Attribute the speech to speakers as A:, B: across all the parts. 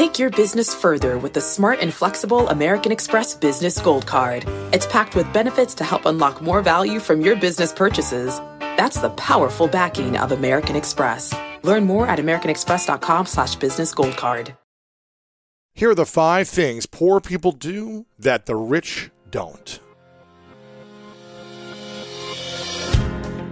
A: Take your business further with the smart and flexible American Express Business Gold Card. It's packed with benefits to help unlock more value from your business purchases. That's the powerful backing of American Express. Learn more at americanexpress.com slash business gold card.
B: Here are the five things poor people do that the rich don't.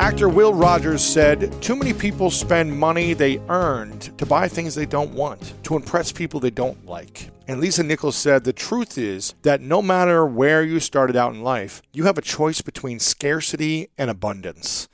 B: Actor Will Rogers said, Too many people spend money they earned to buy things they don't want, to impress people they don't like. And Lisa Nichols said, The truth is that no matter where you started out in life, you have a choice between scarcity and abundance.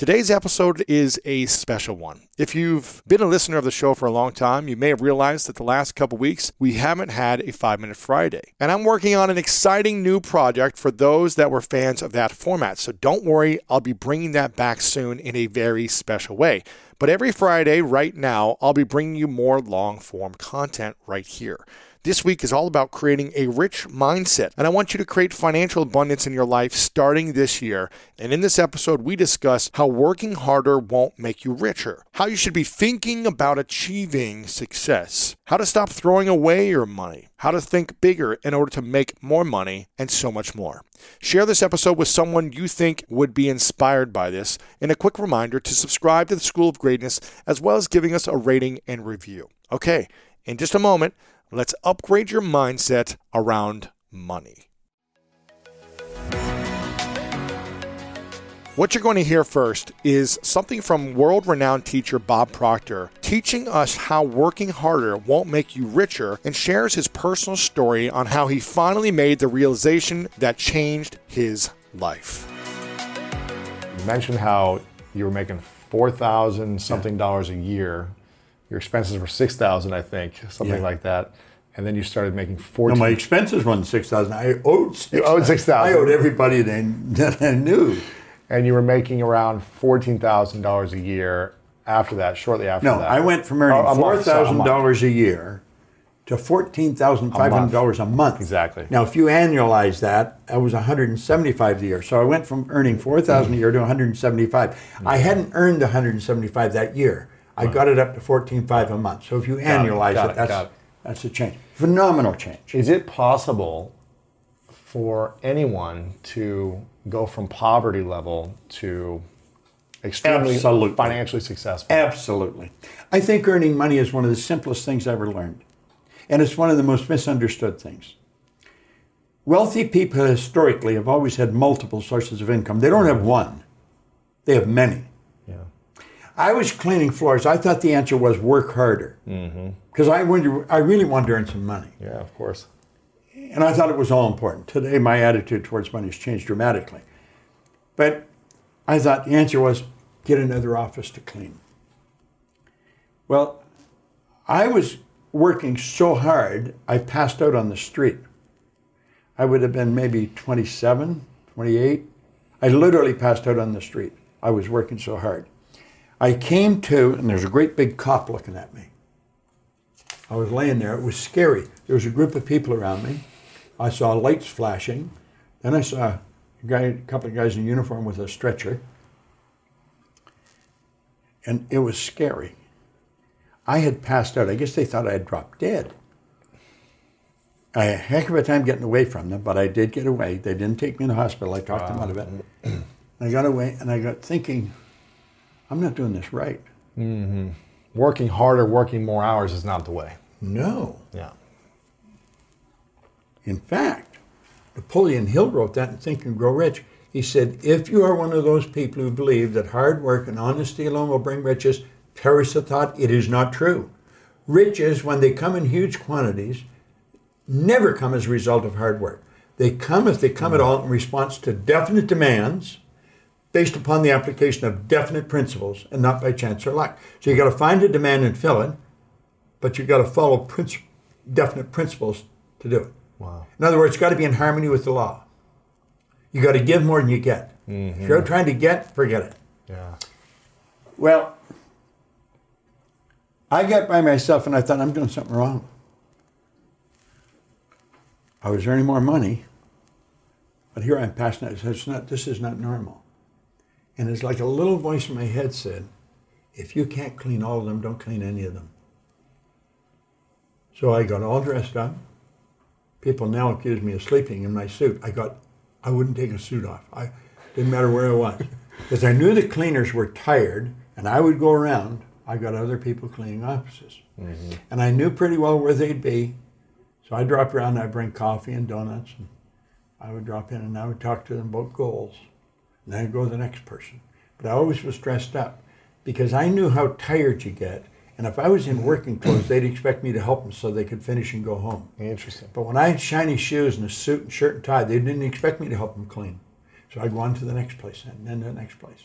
B: Today's episode is a special one. If you've been a listener of the show for a long time, you may have realized that the last couple weeks we haven't had a 5 Minute Friday. And I'm working on an exciting new project for those that were fans of that format. So don't worry, I'll be bringing that back soon in a very special way. But every Friday, right now, I'll be bringing you more long form content right here. This week is all about creating a rich mindset, and I want you to create financial abundance in your life starting this year. And in this episode, we discuss how working harder won't make you richer, how you should be thinking about achieving success, how to stop throwing away your money, how to think bigger in order to make more money, and so much more. Share this episode with someone you think would be inspired by this, and a quick reminder to subscribe to the School of Greatness as well as giving us a rating and review. Okay, in just a moment, Let's upgrade your mindset around money. What you're going to hear first is something from world renowned teacher Bob Proctor teaching us how working harder won't make you richer and shares his personal story on how he finally made the realization that changed his life.
C: You mentioned how you were making 4,000 something dollars a year your expenses were six thousand, I think, something
D: Yeah.
C: like that. And then you started making
D: No, my expenses were six thousand. I owed six.
C: You owed $6,000.
D: I owed everybody that I, that I knew.
C: and you were making around fourteen thousand dollars a year after that. Shortly after
D: No,
C: that,
D: I went from
C: Oh,
D: earning
C: month,
D: four thousand dollars a year to fourteen thousand five hundred dollars a month.
C: Exactly.
D: Now, if you annualize that, that was one hundred and seventy-five a year. So I went from earning four thousand a year to one hundred and seventy-five. I mm-hmm. hadn't earned one hundred and seventy-five that year. I got it up to fourteen five a month. So if you
C: it,
D: annualize
C: got
D: it,
C: it,
D: that's
C: got it.
D: that's a change. Phenomenal change.
C: Is it possible for anyone to go from poverty level to extremely
D: Absolutely.
C: financially successful?
D: Absolutely. I think earning money is one of the simplest things I ever learned. And it's one of the most misunderstood things. Wealthy people historically have always had multiple sources of income. They don't have one, they have many. I was cleaning floors. I thought the answer was work harder. Mm-hmm. Because I, wanted- I really wanted to earn some money.
C: Yeah, of course.
D: And I thought it was all important. Today, my attitude towards money has changed dramatically. But I thought the answer was get another office to clean. Well, I was working so hard, I passed out on the street. I would have been maybe 27, 28. I literally passed out on the street. I was working so hard. I came to, and there's a great big cop looking at me. I was laying there. It was scary. There was a group of people around me. I saw lights flashing. Then I saw a guy, a couple of guys in uniform with a stretcher. And it was scary. I had passed out. I guess they thought I had dropped dead. I had a heck of a time getting away from them, but I did get away. They didn't take me to the hospital. I talked them out of it. I got away, and I got thinking, I'm not doing this right. Mm-hmm.
C: Working harder, working more hours is not the way.
D: No.
C: Yeah.
D: In fact, Napoleon Hill wrote that in Think and Grow Rich. He said, If you are one of those people who believe that hard work and honesty alone will bring riches, perish the thought, it is not true. Riches, when they come in huge quantities, never come as a result of hard work. They come, if they come at all, in response to definite demands based upon the application of definite principles and not by chance or luck. So you got to find a demand and fill it, but you got to follow princi- definite principles to do it.
C: Wow.
D: In other words, it's got to be in harmony with the law. You got to give more than you get. If you're mm-hmm. trying to get, forget it.
C: Yeah.
D: Well, I got by myself and I thought I'm doing something wrong. I was earning more money, but here I'm passing it. It's not, this is not normal. And it's like a little voice in my head said, if you can't clean all of them, don't clean any of them. So I got all dressed up. People now accuse me of sleeping in my suit. I got, I wouldn't take a suit off. I didn't matter where I was, because I knew the cleaners were tired, and I would go around. I got other people cleaning offices, mm-hmm. and I knew pretty well where they'd be. So I dropped around. I would bring coffee and donuts, and I would drop in, and I would talk to them about goals, and then I'd go to the next person. But I always was dressed up because I knew how tired you get. And if I was in working clothes, they'd expect me to help them so they could finish and go home.
C: Interesting.
D: But when I had shiny shoes and a suit and shirt and tie, they didn't expect me to help them clean. So I'd go on to the next place and then the next place.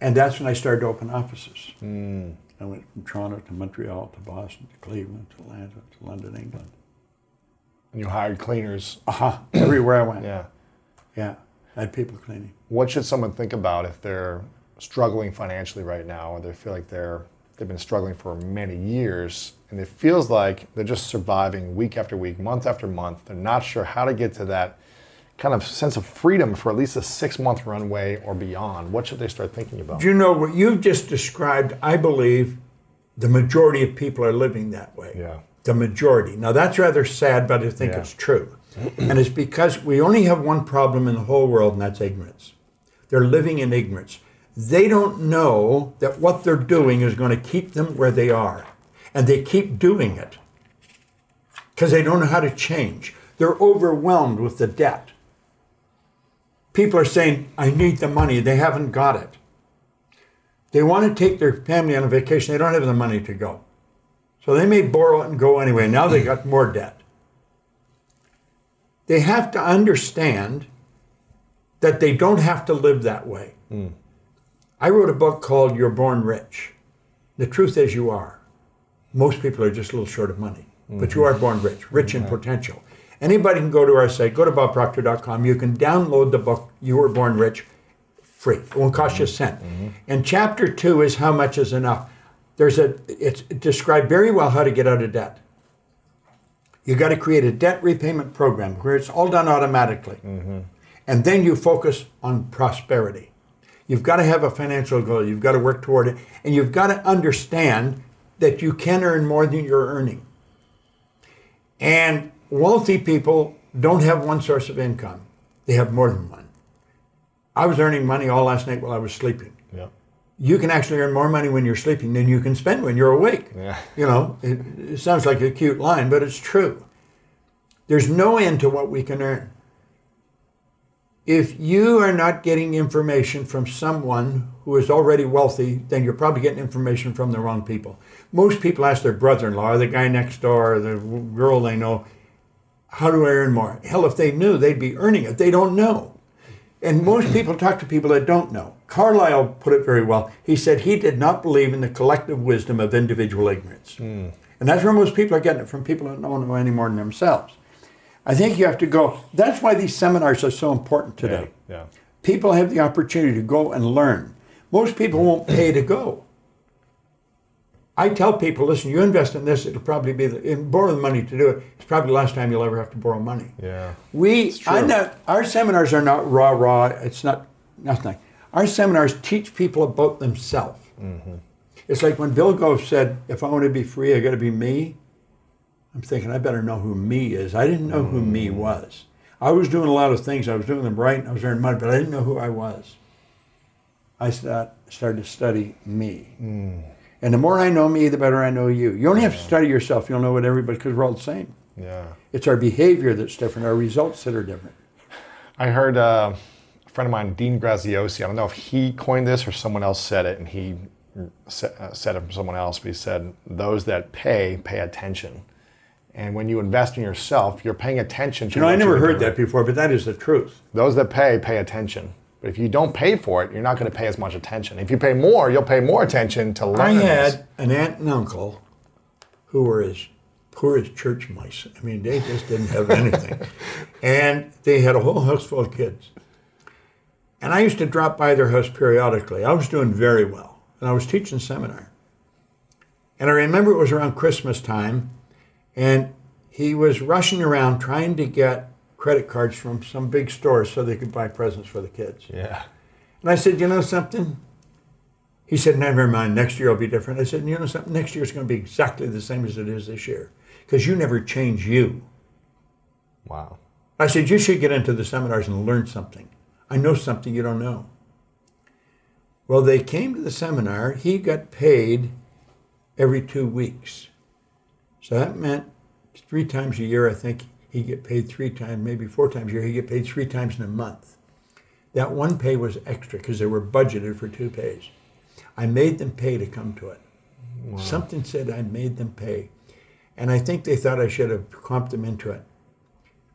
D: And that's when I started to open offices. Hmm. I went from Toronto to Montreal to Boston to Cleveland to Atlanta to London, England.
C: And you hired cleaners.
D: Aha, everywhere I went.
C: Yeah.
D: Yeah, Had people cleaning.
C: What should someone think about if they're struggling financially right now, or they feel like they're they've been struggling for many years, and it feels like they're just surviving week after week, month after month. They're not sure how to get to that kind of sense of freedom for at least a six month runway or beyond. What should they start thinking about?
D: Do you know what you've just described? I believe the majority of people are living that way.
C: Yeah.
D: The majority. Now that's rather sad, but I think
C: Yeah.
D: it's true. And it's because we only have one problem in the whole world, and that's ignorance. They're living in ignorance. They don't know that what they're doing is going to keep them where they are. And they keep doing it because they don't know how to change. They're overwhelmed with the debt. People are saying, I need the money. They haven't got it. They want to take their family on a vacation. They don't have the money to go. So they may borrow it and go anyway. Now they got more debt. They have to understand that they don't have to live that way. Hmm. I wrote a book called You're Born Rich. The truth is, you are. Most people are just a little short of money, but you hmm. are born rich, rich in potential. Anybody can go to our site, go to bobproctor.com. You can download the book You Were Born Rich free. It won't cost you a hmm. cent. And chapter two is how much is enough. There's a it's described very well how to get out of debt. You got to create a debt repayment program where it's all done automatically. Mm-hmm. And then you focus on prosperity. You've got to have a financial goal. You've got to work toward it. And you've got to understand that you can earn more than you're earning. And wealthy people don't have one source of income, they have more than one. I was earning money all last night while I was sleeping.
C: Yeah.
D: You can actually earn more money when you're sleeping than you can spend when you're awake.
C: Yeah.
D: You know, it, it sounds like a cute line, but it's true. There's no end to what we can earn. If you are not getting information from someone who is already wealthy, then you're probably getting information from the wrong people. Most people ask their brother in law, or the guy next door, or the girl they know, how do I earn more? Hell, if they knew, they'd be earning it. They don't know. And most people talk to people that don't know. Carlyle put it very well. He said he did not believe in the collective wisdom of individual ignorance. Hmm. And that's where most people are getting it from people that don't know any more than themselves. I think you have to go. That's why these seminars are so important today.
C: Yeah.
D: People have the opportunity to go and learn. Most people won't pay to go. I tell people, listen, you invest in this, it'll probably be the, and borrow the money to do it. It's probably the last time you'll ever have to borrow money.
C: Yeah.
D: We. I'm not, our seminars are not raw, raw. It's not nothing. Our seminars teach people about themselves. Mm-hmm. It's like when Bill Gove said, "If I want to be free, I got to be me." I'm thinking, I better know who me is. I didn't know who me mm. was. I was doing a lot of things. I was doing them right, and I was earning money, but I didn't know who I was. I start, started to study me. Mm. And the more I know me, the better I know you. You only have to study yourself. You'll know what everybody, because we're all the same.
C: Yeah.
D: It's our behavior that's different, our results that are different.
C: I heard uh, friend of mine, Dean Graziosi. I don't know if he coined this or someone else said it, and he said it from someone else. But he said, "Those that pay pay attention." And when you invest in yourself, you're paying attention to.
D: You know, I never heard
C: doing.
D: that before, but that is the truth.
C: Those that pay pay attention. But if you don't pay for it, you're not going to pay as much attention. If you pay more, you'll pay more attention to learn.
D: I
C: this.
D: had an aunt and uncle who were as poor as church mice. I mean, they just didn't have anything. and they had a whole house full of kids. And I used to drop by their house periodically. I was doing very well, and I was teaching seminar. And I remember it was around Christmas time, and he was rushing around trying to get credit cards from some big stores so they could buy presents for the kids.
C: Yeah.
D: And I said, you know something? He said, never mind, next year will be different. I said, you know something? Next year is going to be exactly the same as it is this year because you never change you.
C: Wow.
D: I said, you should get into the seminars and learn something. I know something you don't know. Well, they came to the seminar. He got paid every two weeks. So that meant three times a year, I think he get paid three times, maybe four times a year. He get paid three times in a month. That one pay was extra because they were budgeted for two pays. I made them pay to come to it. Wow. Something said I made them pay. And I think they thought I should have comped them into it.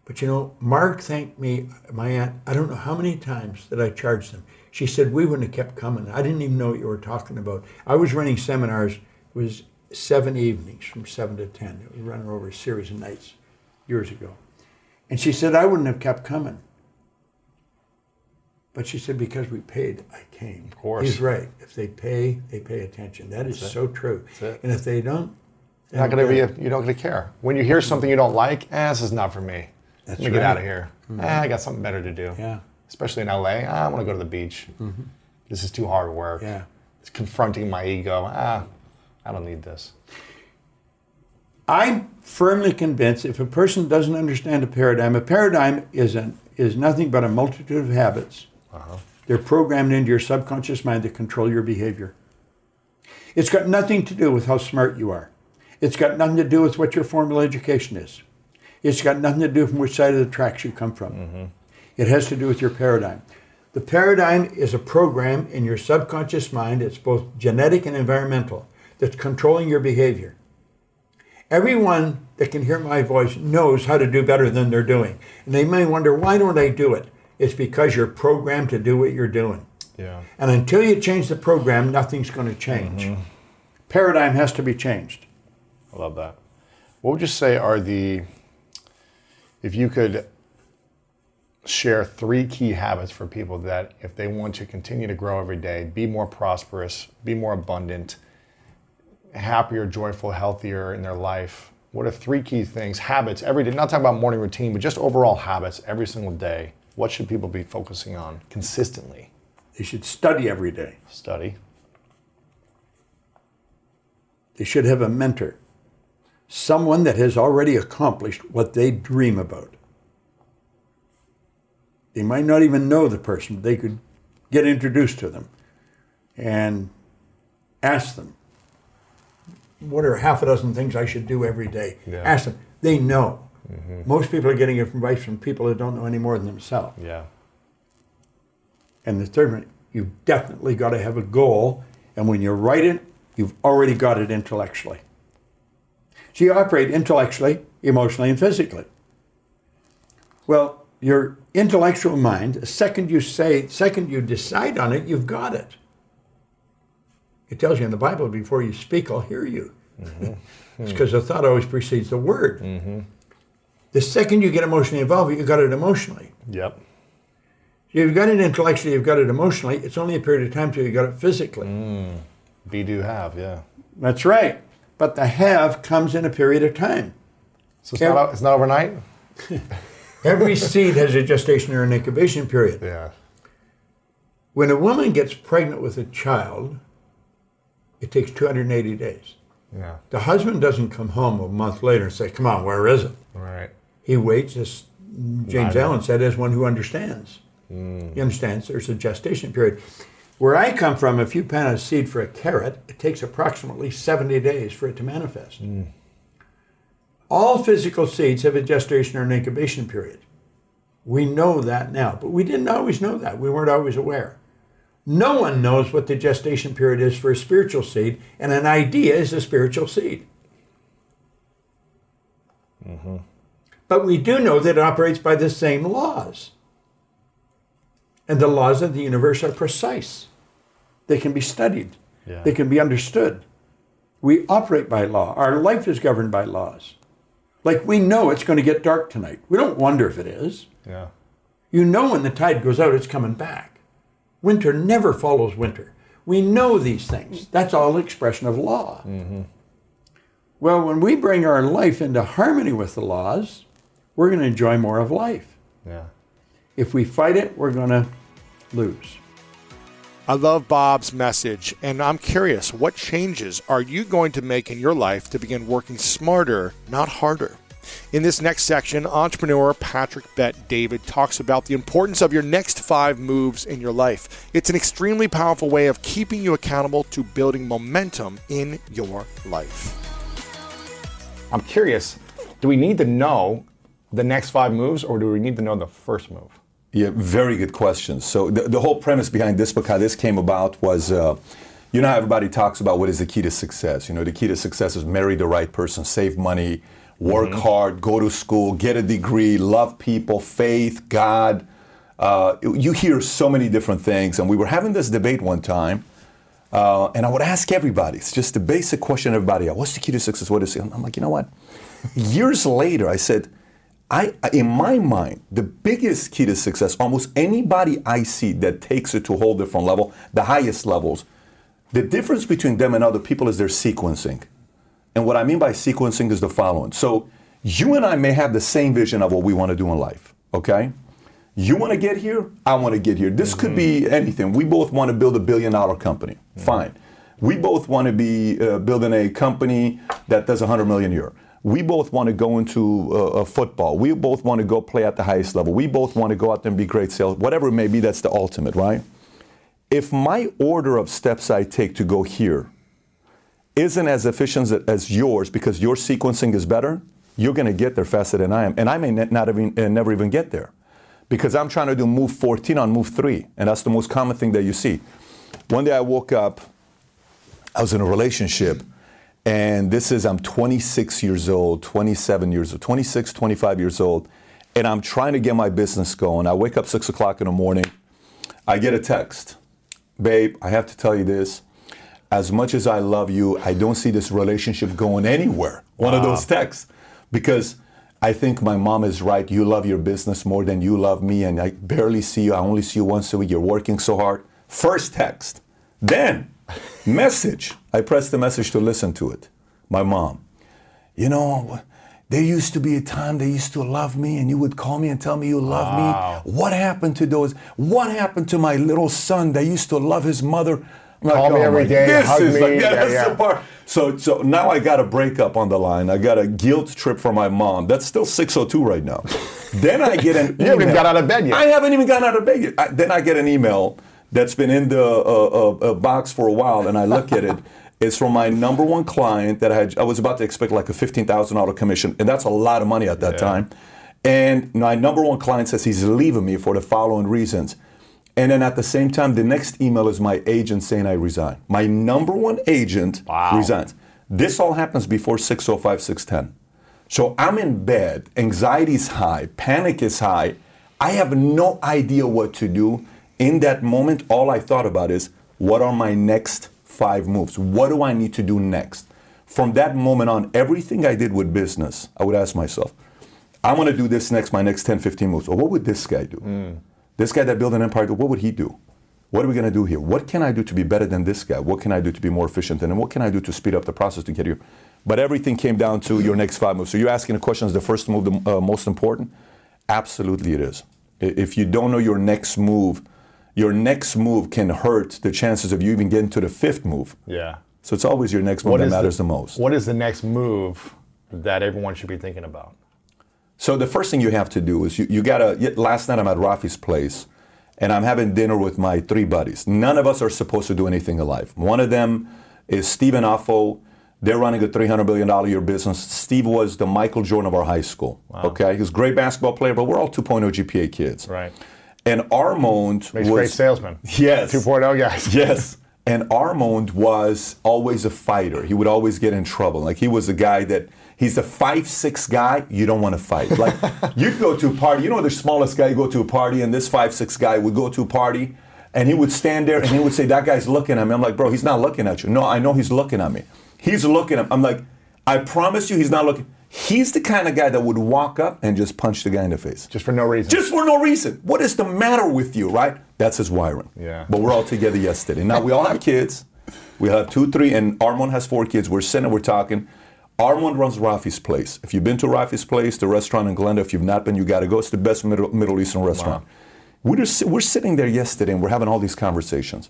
D: But you know, Mark thanked me, my aunt, I don't know how many times that I charged them. She said, We wouldn't have kept coming. I didn't even know what you were talking about. I was running seminars, it was seven evenings from seven to 10. It was running over a series of nights years ago. And she said, I wouldn't have kept coming. But she said, because we paid, I came.
C: Of course.
D: He's right. If they pay, they pay attention. That is so true. And if they don't,
C: you're not going to be, a, you're not going to care. When you hear something you don't like, eh, this is not for me. That's Let me right. get out of here. Mm-hmm. Eh, I got something better to do.
D: Yeah.
C: Especially in LA, ah, I want to go to the beach. Mm-hmm. This is too hard work.
D: Yeah.
C: It's confronting my ego. Ah, I don't need this.
D: I'm firmly convinced if a person doesn't understand a paradigm, a paradigm is, an, is nothing but a multitude of habits. Uh-huh. They're programmed into your subconscious mind to control your behavior. It's got nothing to do with how smart you are. It's got nothing to do with what your formal education is. It's got nothing to do from which side of the tracks you come from. Mm-hmm. It has to do with your paradigm. The paradigm is a program in your subconscious mind. It's both genetic and environmental that's controlling your behavior. Everyone that can hear my voice knows how to do better than they're doing. And they may wonder, why don't I do it? It's because you're programmed to do what you're doing.
C: Yeah.
D: And until you change the program, nothing's going to change. Mm-hmm. Paradigm has to be changed.
C: I love that. What would you say are the, if you could share three key habits for people that if they want to continue to grow every day, be more prosperous, be more abundant, happier, joyful, healthier in their life? What are three key things, habits every day? Not talking about morning routine, but just overall habits every single day. What should people be focusing on consistently?
D: They should study every day.
C: Study.
D: They should have a mentor, someone that has already accomplished what they dream about. They might not even know the person, but they could get introduced to them and ask them, what are half a dozen things I should do every day? Yeah. Ask them. They know. Mm-hmm. Most people are getting advice from people that don't know any more than themselves.
C: Yeah.
D: And the third one, you've definitely got to have a goal. And when you write it, you've already got it intellectually. So you operate intellectually, emotionally, and physically. Well, your intellectual mind, the second you say, second you decide on it, you've got it. It tells you in the Bible, before you speak, I'll hear you. Mm-hmm. it's because the thought always precedes the word. Mm-hmm. The second you get emotionally involved, you've got it emotionally.
C: Yep.
D: You've got it intellectually, you've got it emotionally. It's only a period of time till you got it physically.
C: Mm. Be do have, yeah.
D: That's right. But the have comes in a period of time.
C: So it's, every, not, it's not overnight?
D: every seed has a gestation or an incubation period.
C: Yeah.
D: When a woman gets pregnant with a child, it takes 280 days.
C: Yeah.
D: The husband doesn't come home a month later and say, "Come on, where is it?"
C: Right.
D: He waits, as James Allen said, as one who understands. Mm. He understands there's a gestation period. Where I come from, if you plant a seed for a carrot, it takes approximately 70 days for it to manifest. Mm. All physical seeds have a gestation or an incubation period. We know that now, but we didn't always know that. We weren't always aware. No one knows what the gestation period is for a spiritual seed, and an idea is a spiritual seed. Mm-hmm. But we do know that it operates by the same laws. And the laws of the universe are precise. They can be studied, yeah. they can be understood. We operate by law. Our life is governed by laws. Like we know it's going to get dark tonight. We don't wonder if it is.
C: Yeah.
D: You know when the tide goes out, it's coming back. Winter never follows winter. We know these things. That's all expression of law. Mm-hmm. Well, when we bring our life into harmony with the laws, we're going to enjoy more of life.
C: Yeah.
D: If we fight it, we're going to lose.
B: I love Bob's message, and I'm curious what changes are you going to make in your life to begin working smarter, not harder? In this next section, entrepreneur Patrick Bet-David talks about the importance of your next five moves in your life. It's an extremely powerful way of keeping you accountable to building momentum in your life.
C: I'm curious, do we need to know the next five moves or do we need to know the first move?
E: Yeah, very good question. So the, the whole premise behind this book, how this came about, was uh, you know everybody talks about what is the key to success. You know, the key to success is marry the right person, save money, work hard, go to school, get a degree, love people, faith, God. Uh, you hear so many different things, and we were having this debate one time. Uh, and I would ask everybody, it's just the basic question everybody, what's the key to success? What is it? I'm like, you know what? Years later, I said, I, in my mind, the biggest key to success, almost anybody I see that takes it to a whole different level, the highest levels, the difference between them and other people is their sequencing. And what I mean by sequencing is the following. So you and I may have the same vision of what we want to do in life, okay? You want to get here, I want to get here. This could be anything. We both want to build a billion dollar company. Fine. We both want to be uh, building a company that does 100 million a year. We both want to go into uh, football. We both want to go play at the highest level. We both want to go out there and be great sales. Whatever it may be, that's the ultimate, right? If my order of steps I take to go here isn't as efficient as- yours because your sequencing is better, you're going to get there faster than I am. And I may not even, uh, never even get there because I'm trying to do move 14 on move 3. And that's the most common thing that you see. One day I woke up, I was in a relationship, and this is, I'm 26 years old, 27 years old, 26, 25 years old, and I'm trying to get my business going. I wake up 6 o'clock in the morning, I get a text. Babe, I have to tell you this. As much as I love you, I don't see this relationship going anywhere. One of those texts. Because I think my mom is right. You love your business more than you love me, and I barely see you. I only see you once a week. You're working so hard. First text. Then, message. I press the message to listen to it. My mom. You know, there used to be a time they used to love me, and you would call me and tell me you love me. What happened to those? What happened to my little son that used to love his mother? I'm like,
C: Call me
E: "Oh
C: every day,
E: This
C: hug
E: is
C: me."
E: like, yeah,
C: Yeah,
E: that's
C: yeah.
E: the part. So, so now I got a breakup on the line. I got a guilt trip from my mom. That's still 602 right now. then I get an
C: You haven't even got out of bed yet.
E: I haven't even gotten out of bed yet. I, then I get an email that's been in the uh, uh, uh, box for a while, and I look at it. It's from my number one client that I, had, I was about to expect like a $15,000 commission, and that's a lot of money at that time. And my number one client says he's leaving me for the following reasons. And then at the same time, the next email is my agent saying I resign. My number one agent
C: Wow.
E: resigns. This all happens before 605, 610. So I'm in bed, anxiety's high, panic is high. I have no idea what to do. In that moment, all I thought about is what are my next five moves? What do I need to do next? From that moment on, everything I did with business, I would ask myself, I'm to do this next, my next 10, 15 moves. Or what would this guy do? This guy that built an empire, what would he do? What are we going to do here? What can I do to be better than this guy? What can I do to be more efficient? than him? what can I do to speed up the process to get here? But everything came down to your next five moves. So you're asking the question, is the first move the uh, most important? Absolutely it is. If you don't know your next move, your next move can hurt the chances of you even getting to the fifth move.
C: Yeah.
E: So it's always your next move that matters the, most.
C: What is the next move that everyone should be thinking about?
E: So the first thing you have to do is you, you gotta. Last night I'm at Raffi's place, and I'm having dinner with my three buddies. None of us are supposed to do anything in life. One of them is Stephen Offo. They're running a $300 billion a year business. Steve was the Michael Jordan of our high school. Okay, he's a great basketball player, but we're all 2.0 GPA kids.
C: Right.
E: And Armand
C: Makes
E: was
C: great salesman.
E: Yes.
C: 2.0 guys.
E: Yes. And Armand was always a fighter. He would always get in trouble. Like he was a guy that he's a five six guy. You don't want to fight. Like you'd go to a party. You know the smallest guy. You go to a party, and this five six guy would go to a party, and he would stand there and he would say, "That guy's looking at me." I'm like, "Bro, he's not looking at you." No, I know he's looking at me. He's looking at. me. I'm like, I promise you, he's not looking. He's the kind of guy that would walk up and just punch the guy in the face.
C: Just for no reason.
E: Just for no reason. What is the matter with you, right? That's his wiring.
C: Yeah.
E: But we're all together yesterday. Now we all have kids. We have two, three, and Armand has four kids. We're sitting, we're talking. Armand runs Raffi's Place. If you've been to Raffi's Place, the restaurant in Glendale, if you've not been, you got to go. It's the best Middle, Middle Eastern restaurant. We're, just, we're sitting there yesterday and we're having all these conversations.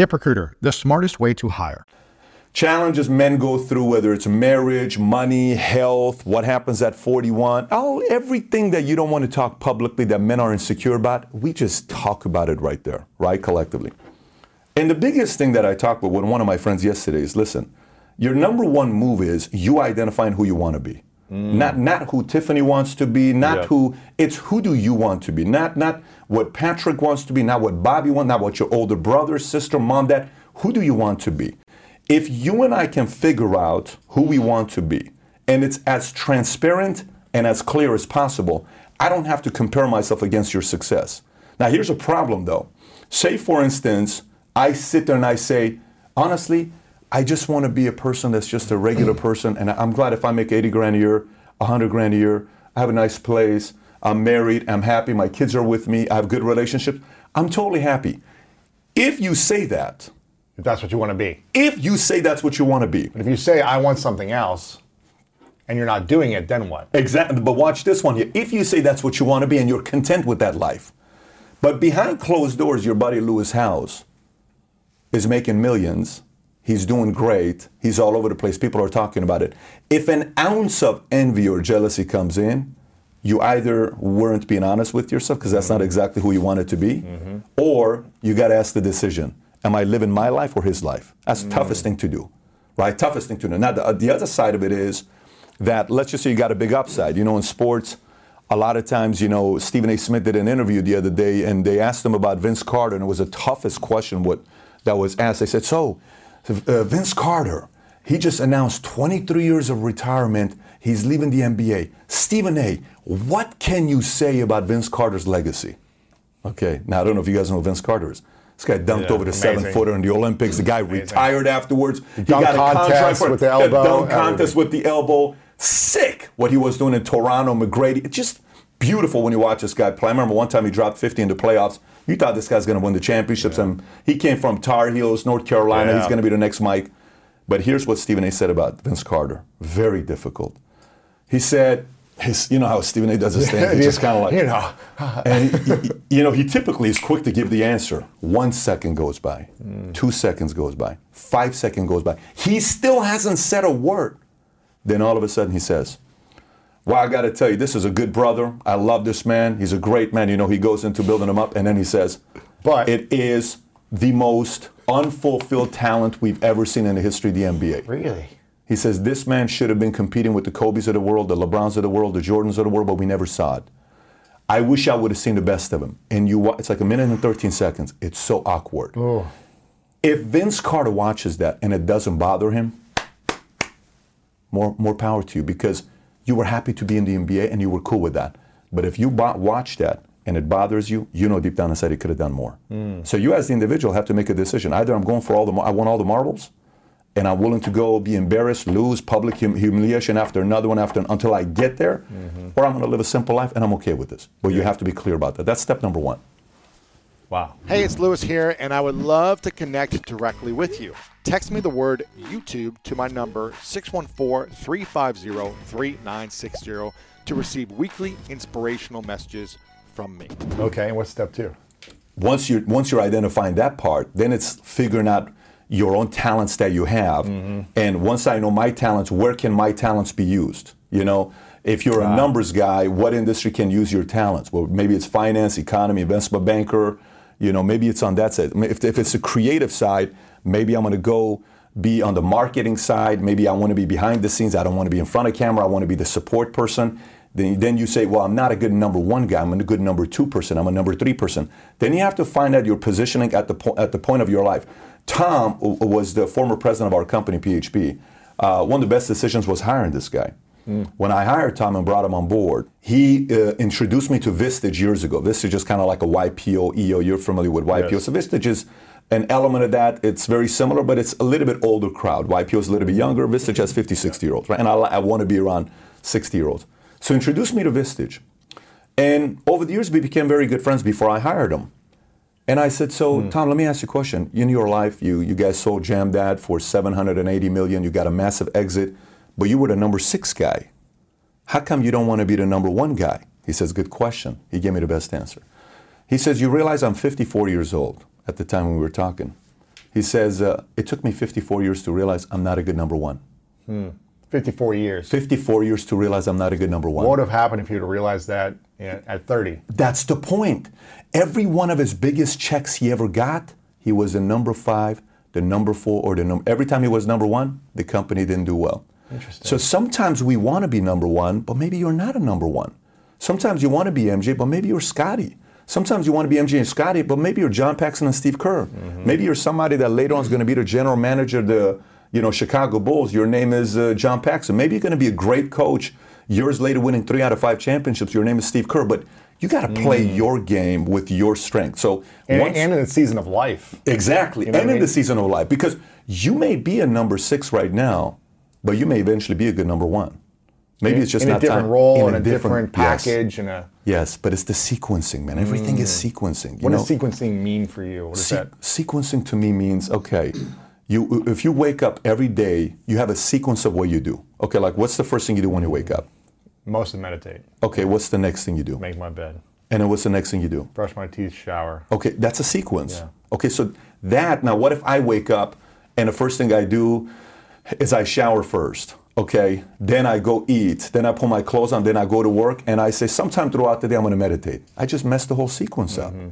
F: ZipRecruiter, the smartest way to hire
E: challenges men go through, whether it's marriage, money, health, what happens at 41, all everything that you don't want to talk publicly that men are insecure about, we just talk about it right there, right, collectively. And the biggest thing that I talked with one of my friends yesterday is listen, your number one move is you identifying who you want to be. Mm. Not not who Tiffany wants to be, not yeah. who it's who do you want to be. Not not what Patrick wants to be, not what Bobby wants, not what your older brother, sister, mom, dad. Who do you want to be? if you and I can figure out who we want to be, and it's as transparent and as clear as possible, I don't have to compare myself against your success. Now, here's a problem though. Say, for instance, I sit there and I say, honestly, I just want to be a person that's just a regular person, and I'm glad if I make 80 grand a year, 100 grand a year, I have a nice place, I'm married, I'm happy, my kids are with me, I have good relationships, I'm totally happy. If you say that,
C: if that's what you want to be.
E: If you say that's what you want to be.
C: But if you say, I want something else, and you're not doing it, then what?
E: Exactly. But watch this one here. If you say that's what you want to be and you're content with that life, but behind closed doors, your buddy Lewis Howes is making millions. He's doing great. He's all over the place. People are talking about it. If an ounce of envy or jealousy comes in, you either weren't being honest with yourself because that's mm-hmm. not exactly who you wanted to be, mm-hmm. or you got to ask the decision Am I living my life or his life? That's the mm. toughest thing to do, right? Toughest thing to do. Now, the, the other side of it is that let's just say you got a big upside. You know, in sports, a lot of times, you know, Stephen A. Smith did an interview the other day, and they asked him about Vince Carter, and it was the toughest question what that was asked. They said, "So, uh, Vince Carter, he just announced 23 years of retirement. He's leaving the NBA. Stephen A. What can you say about Vince Carter's legacy?" Okay, now I don't know if you guys know who Vince Carter is. This guy dunked
C: Yeah,
E: over the
C: amazing.
E: seven footer in the Olympics. The guy retired afterwards. He
C: Dunk
E: got a
C: contest
E: contract for
C: with the
E: the
C: elbow,
E: dunk contest with the elbow. Sick what he was doing in Toronto, McGrady. It's just beautiful when you watch this guy play. I remember one time he dropped 50 in the playoffs. You thought this guy's going to win the championships, and he came from Tar Heels, North Carolina.
C: Yeah.
E: He's going to be the next Mike. But here's what Stephen A. said about Vince Carter. Very difficult. He said, his, you know how Stephen A. does his thing. He's just kind of like,
C: you know.
E: and he- he- you know, he typically is quick to give the answer. One second goes by, two seconds goes by, five seconds goes by. He still hasn't said a word. Then all of a sudden he says, "Well, I got to tell you, this is a good brother. I love this man. He's a great man." You know, he goes into building him up, and then he says,
C: But-
E: it is the most unfulfilled talent we've ever seen in the history of the NBA."
C: Really?
E: He says this man should have been competing with the Kobe's of the world, the LeBrons of the world, the Jordans of the world, but we never saw it. I wish I would have seen the best of him. And you, it's like a minute and 13 seconds. It's so awkward. Oh. If Vince Carter watches that and it doesn't bother him, more more power to you because you were happy to be in the NBA and you were cool with that. But if you bo- watch that and it bothers you, you know deep down inside he could have done more. Hmm. So you as the individual have to make a decision. Either I'm going for all the I want all the marbles, and I'm willing to go be embarrassed, lose public hum- humiliation after another one after until I get there, mm-hmm. or I'm going to live a simple life and I'm okay with this. But you have to be clear about that. That's step number one.
C: Wow.
B: Hey, it's Lewis here, and I would love to connect directly with you. Text me the word YouTube to my number 614 350 3960 to receive weekly inspirational messages from me.
C: Okay, and what's step two?
E: once you're once you're identifying that part, then it's figuring out your own talents that you have. Mm-hmm. And once I know my talents, where can my talents be used? You know, if you're a ah. numbers guy, what industry can use your talents? Well, maybe it's finance, economy, investment banker. You know, maybe it's on that side. If, if it's a creative side, maybe I'm going to go be on the marketing side. Maybe I want to be behind the scenes. I don't want to be in front of camera. I want to be the support person. Then, then you say, well, I'm not a good number one guy. I'm a good number two person. I'm a number three person. Then you have to find out your positioning at the, po- at the point of your life. Tom was the former president of our company, PHP. Uh, one of the best decisions was hiring this guy. When I hired Tom and brought him on board, he uh, introduced me to Vistage years ago. Vistage is kind of like a YPO, EO. You're familiar with YPO.
C: Yes.
E: So Vistage is an element of that. It's very similar, but it's a little bit older crowd. YPO is a little bit younger. Vistage has 50, 60 year olds, right? And I, I want to be around 60 year olds. So introduced me to Vistage. And over the years, we became very good friends before I hired him. And I said, so Tom, let me ask you a question. In your life, you, you guys sold JAMDAT for 780 million. You got a massive exit, but you were the number six guy. How come you don't want to be the number one guy? He says, good question. He gave me the best answer. He says, you realize I'm 54 years old at the time when we were talking. He says, uh, it took me 54 years to realize I'm not a good number one. Hmm.
C: 54 years.
E: 54 years to realize I'm not a good number one.
C: What would have happened if you'd realized that at 30?
E: That's the point. Every one of his biggest checks he ever got, he was the number five, the number four, or the number. Every time he was number one, the company didn't do well.
C: Interesting.
E: So sometimes we want to be number one, but maybe you're not a number one. Sometimes you want to be MJ, but maybe you're Scottie. Sometimes you want to be MJ and Scottie, but maybe you're John Paxson and Steve Kerr. Maybe you're somebody that later on is going to be the general manager of the you know Chicago Bulls. Your name is uh, John Paxson. Maybe you're going to be a great coach. Years later, winning three out of five championships. Your name is Steve Kerr, but you got to play your game with your strength. So
C: And,
E: once-
C: and in the season of life.
E: Exactly.
C: You know
E: and
C: I
E: in the season of life. Because you may be a number six right now, but you may eventually be a good number one. Maybe it's just
C: in
E: not
C: a different
E: time.
C: role
E: In
C: and a different,
E: yes.
C: package and a.
E: Yes, but it's the sequencing, man. Everything is sequencing. You
C: Mm. What
E: know?
C: does sequencing mean for you? What is
E: Se-
C: that?
E: Sequencing to me means okay. You, if you wake up every day, you have a sequence of what you do. Okay, like what's the first thing you do when you wake up?
C: Mostly meditate,
E: Okay, what's the next thing you do?
C: make my bed,
E: And then what's the next thing you do?
C: brush my teeth, shower.
E: Okay, that's a sequence.
C: Yeah.
E: Okay, so that now, what if I wake up and the first thing I do is I shower first? Okay, then I go eat, then I put my clothes on, then I go to work, and I say sometime throughout the day I'm going to meditate. I just messed the whole sequence up.
C: Mm-hmm.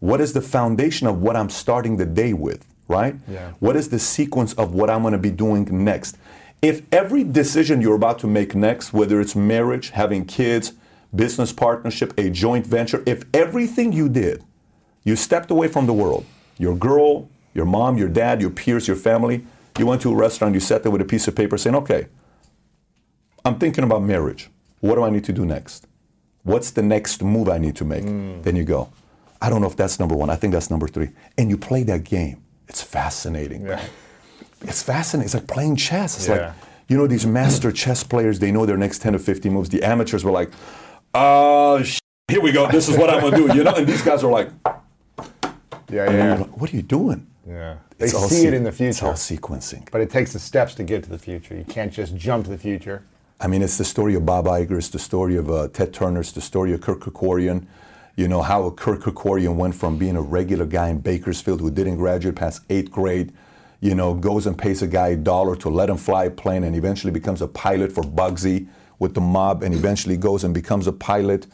E: What is the foundation of what I'm starting the day with, right?
C: Yeah.
E: What is the sequence of what I'm going to be doing next? If every decision you're about to make next, whether it's marriage, having kids, business partnership, a joint venture, if everything you did, you stepped away from the world, your girl, your mom, your dad, your peers, your family, you went to a restaurant, you sat there with a piece of paper saying, okay, I'm thinking about marriage. What do I need to do next? What's the next move I need to make? Mm. Then you go. I don't know if that's number one. I think that's number three. And you play that game. It's fascinating.
C: Yeah.
E: It's fascinating. It's like playing chess. It's
C: Yeah.
E: like, you know, these master chess players, they know their next 10 or 15 moves. The amateurs were like, oh, sh- here we go. This is what I'm going to do. You know, and these guys are like,
C: Yeah, yeah.
E: like, what are you doing?
C: Yeah. They
E: It's all
C: see it
E: se-
C: in the future.
E: It's all
C: future,
E: sequencing.
C: but it takes the steps to get to the future. You can't just jump to the future.
E: I mean, it's the story of Bob Iger, it's the story of uh, Ted Turner, it's the story of Kirk Kerkorian. You know, how Kirk Kerkorian went from being a regular guy in Bakersfield who didn't graduate past eighth grade, you know, goes and pays a guy a dollar to let him fly a plane and eventually becomes a pilot for Bugsy with the mob and eventually goes and becomes a pilot,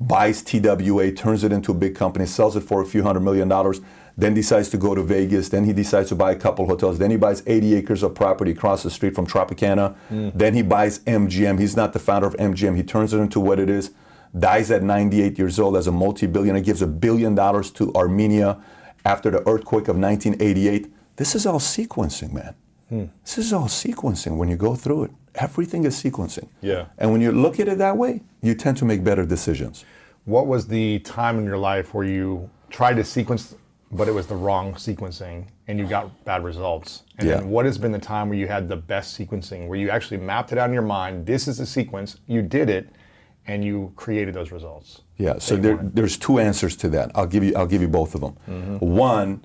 E: buys TWA, turns it into a big company, sells it for a few hundred million dollars, then decides to go to Vegas, then he decides to buy a couple hotels, then he buys 80 acres of property across the street from Tropicana, mm. then he buys MGM. He's not the founder of MGM. He turns it into what it is, dies at 98 years old as a multi-billionaire, gives a billion dollars to Armenia after the earthquake of 1988. This is all sequencing, man. Hmm. This is all sequencing when you go through it. Everything is sequencing.
C: Yeah.
E: And when you look at it that way, you tend to make better decisions.
C: What was the time in your life where you tried to sequence, but it was the wrong sequencing and you got bad results? And
E: Yeah.
C: then what has been the time where you had the best sequencing, where you actually mapped it out in your mind? This is the sequence, you did it, and you created those results.
E: Yeah, so there, there's two answers to that. I'll give you I'll give you both of them. Mm-hmm. One,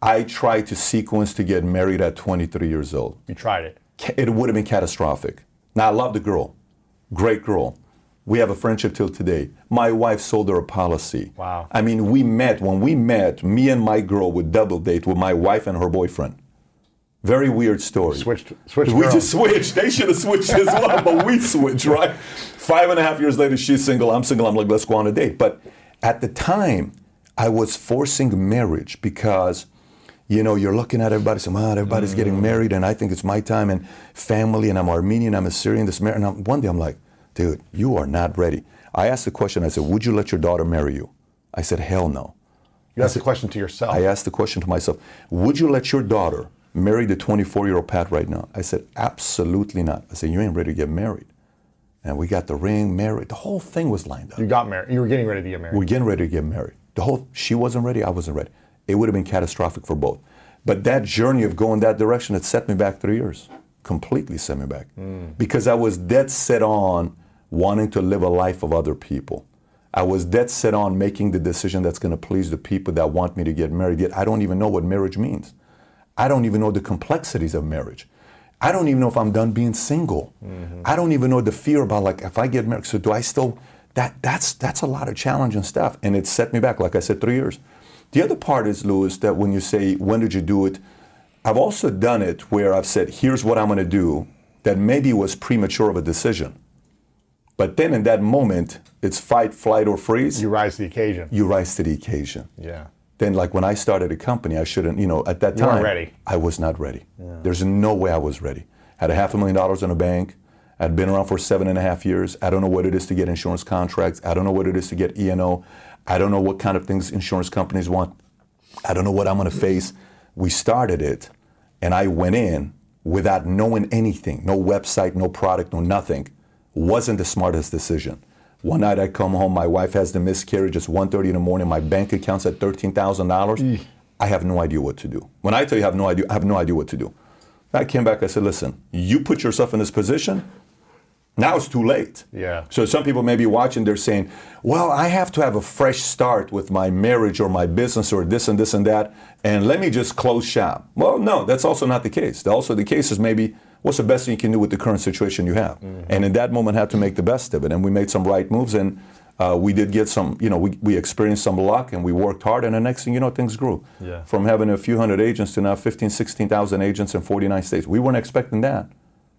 E: I tried to sequence to get married at 23 years old.
C: You tried it.
E: It would have been catastrophic. Now I love the girl, great girl. We have a friendship till today. My wife sold her a policy.
C: Wow.
E: I mean, we met when we met. Me and my girl would double date with my wife and her boyfriend. Very weird story.
C: Switched- switched
E: We
C: girls.
E: just switched. They should have switched as well, but we switched, right? Five and a half years later, she's single. I'm single. I'm like, let's go on a date. But at the time, I was forcing marriage because, you know, you're looking at everybody saying, man, everybody's getting mm. married, and I think it's my time, and family, and I'm Armenian, I'm Assyrian, this marriage. And I'm, one day I'm like, dude, you are not ready. I asked the question, I said, would you let your daughter marry you? I said, hell no.
C: You asked the question to yourself.
E: I asked the question to myself, would you let your daughter marry the 24 year old Pat right now? I said, absolutely not. I said, you ain't ready to get married. And we got the ring, married. The whole thing was lined up.
C: you got married. You were getting ready to get married.
E: We're getting ready to get married. The whole, she wasn't ready, I wasn't ready. It would have been catastrophic for both. But that journey of going that direction, it set me back three years. Completely set me back. Mm. Because I was dead set on wanting to live a life of other people. I was dead set on making the decision that's going to please the people that want me to get married. Yet I don't even know what marriage means. I don't even know the complexities of marriage. I don't even know if I'm done being single. Mm-hmm. I don't even know the fear about like if I get married. So do I still? That that's that's a lot of challenging stuff, and it set me back. Like I said, three years. The other part is Louis that when you say when did you do it, I've also done it where I've said here's what I'm going to do that maybe was premature of a decision, but then in that moment it's fight, flight, or freeze.
C: you rise to the occasion.
E: you rise to the occasion
C: yeah.
E: then like when I started a company, I shouldn't, you know, at that
C: You
E: time,
C: ready.
E: I was not ready. There's no way I was ready. Had a half a million dollars in a bank. I'd been around for seven and a half years. I don't know what it is to get insurance contracts. I don't know what it is to get E&O. I don't know what kind of things insurance companies want. I don't know what I'm going to face. We started it, and I went in without knowing anything. No website, no product, no nothing. Wasn't the smartest decision. One night I come home, my wife has the miscarriage. It's 1.30 in the morning. My bank account's at $13,000. I have no idea what to do. When I tell you I have no idea, I have no idea what to do. I came back, I said, listen, you put yourself in this position, now it's too late.
C: Yeah.
E: So some people may be watching, they're saying, well, I have to have a fresh start with my marriage or my business or this and this and that, and let me just close shop. Well, no, that's also not the case. Also, the case is maybe what's the best thing you can do with the current situation you have? And in that moment, had to make the best of it. And we made some right moves, and uh, we did get some, you know, we, we experienced some luck and we worked hard, and the next thing you know, things grew.
C: Yeah.
E: From having a few hundred agents to now 15, 16,000 agents in 49 states. We weren't expecting that.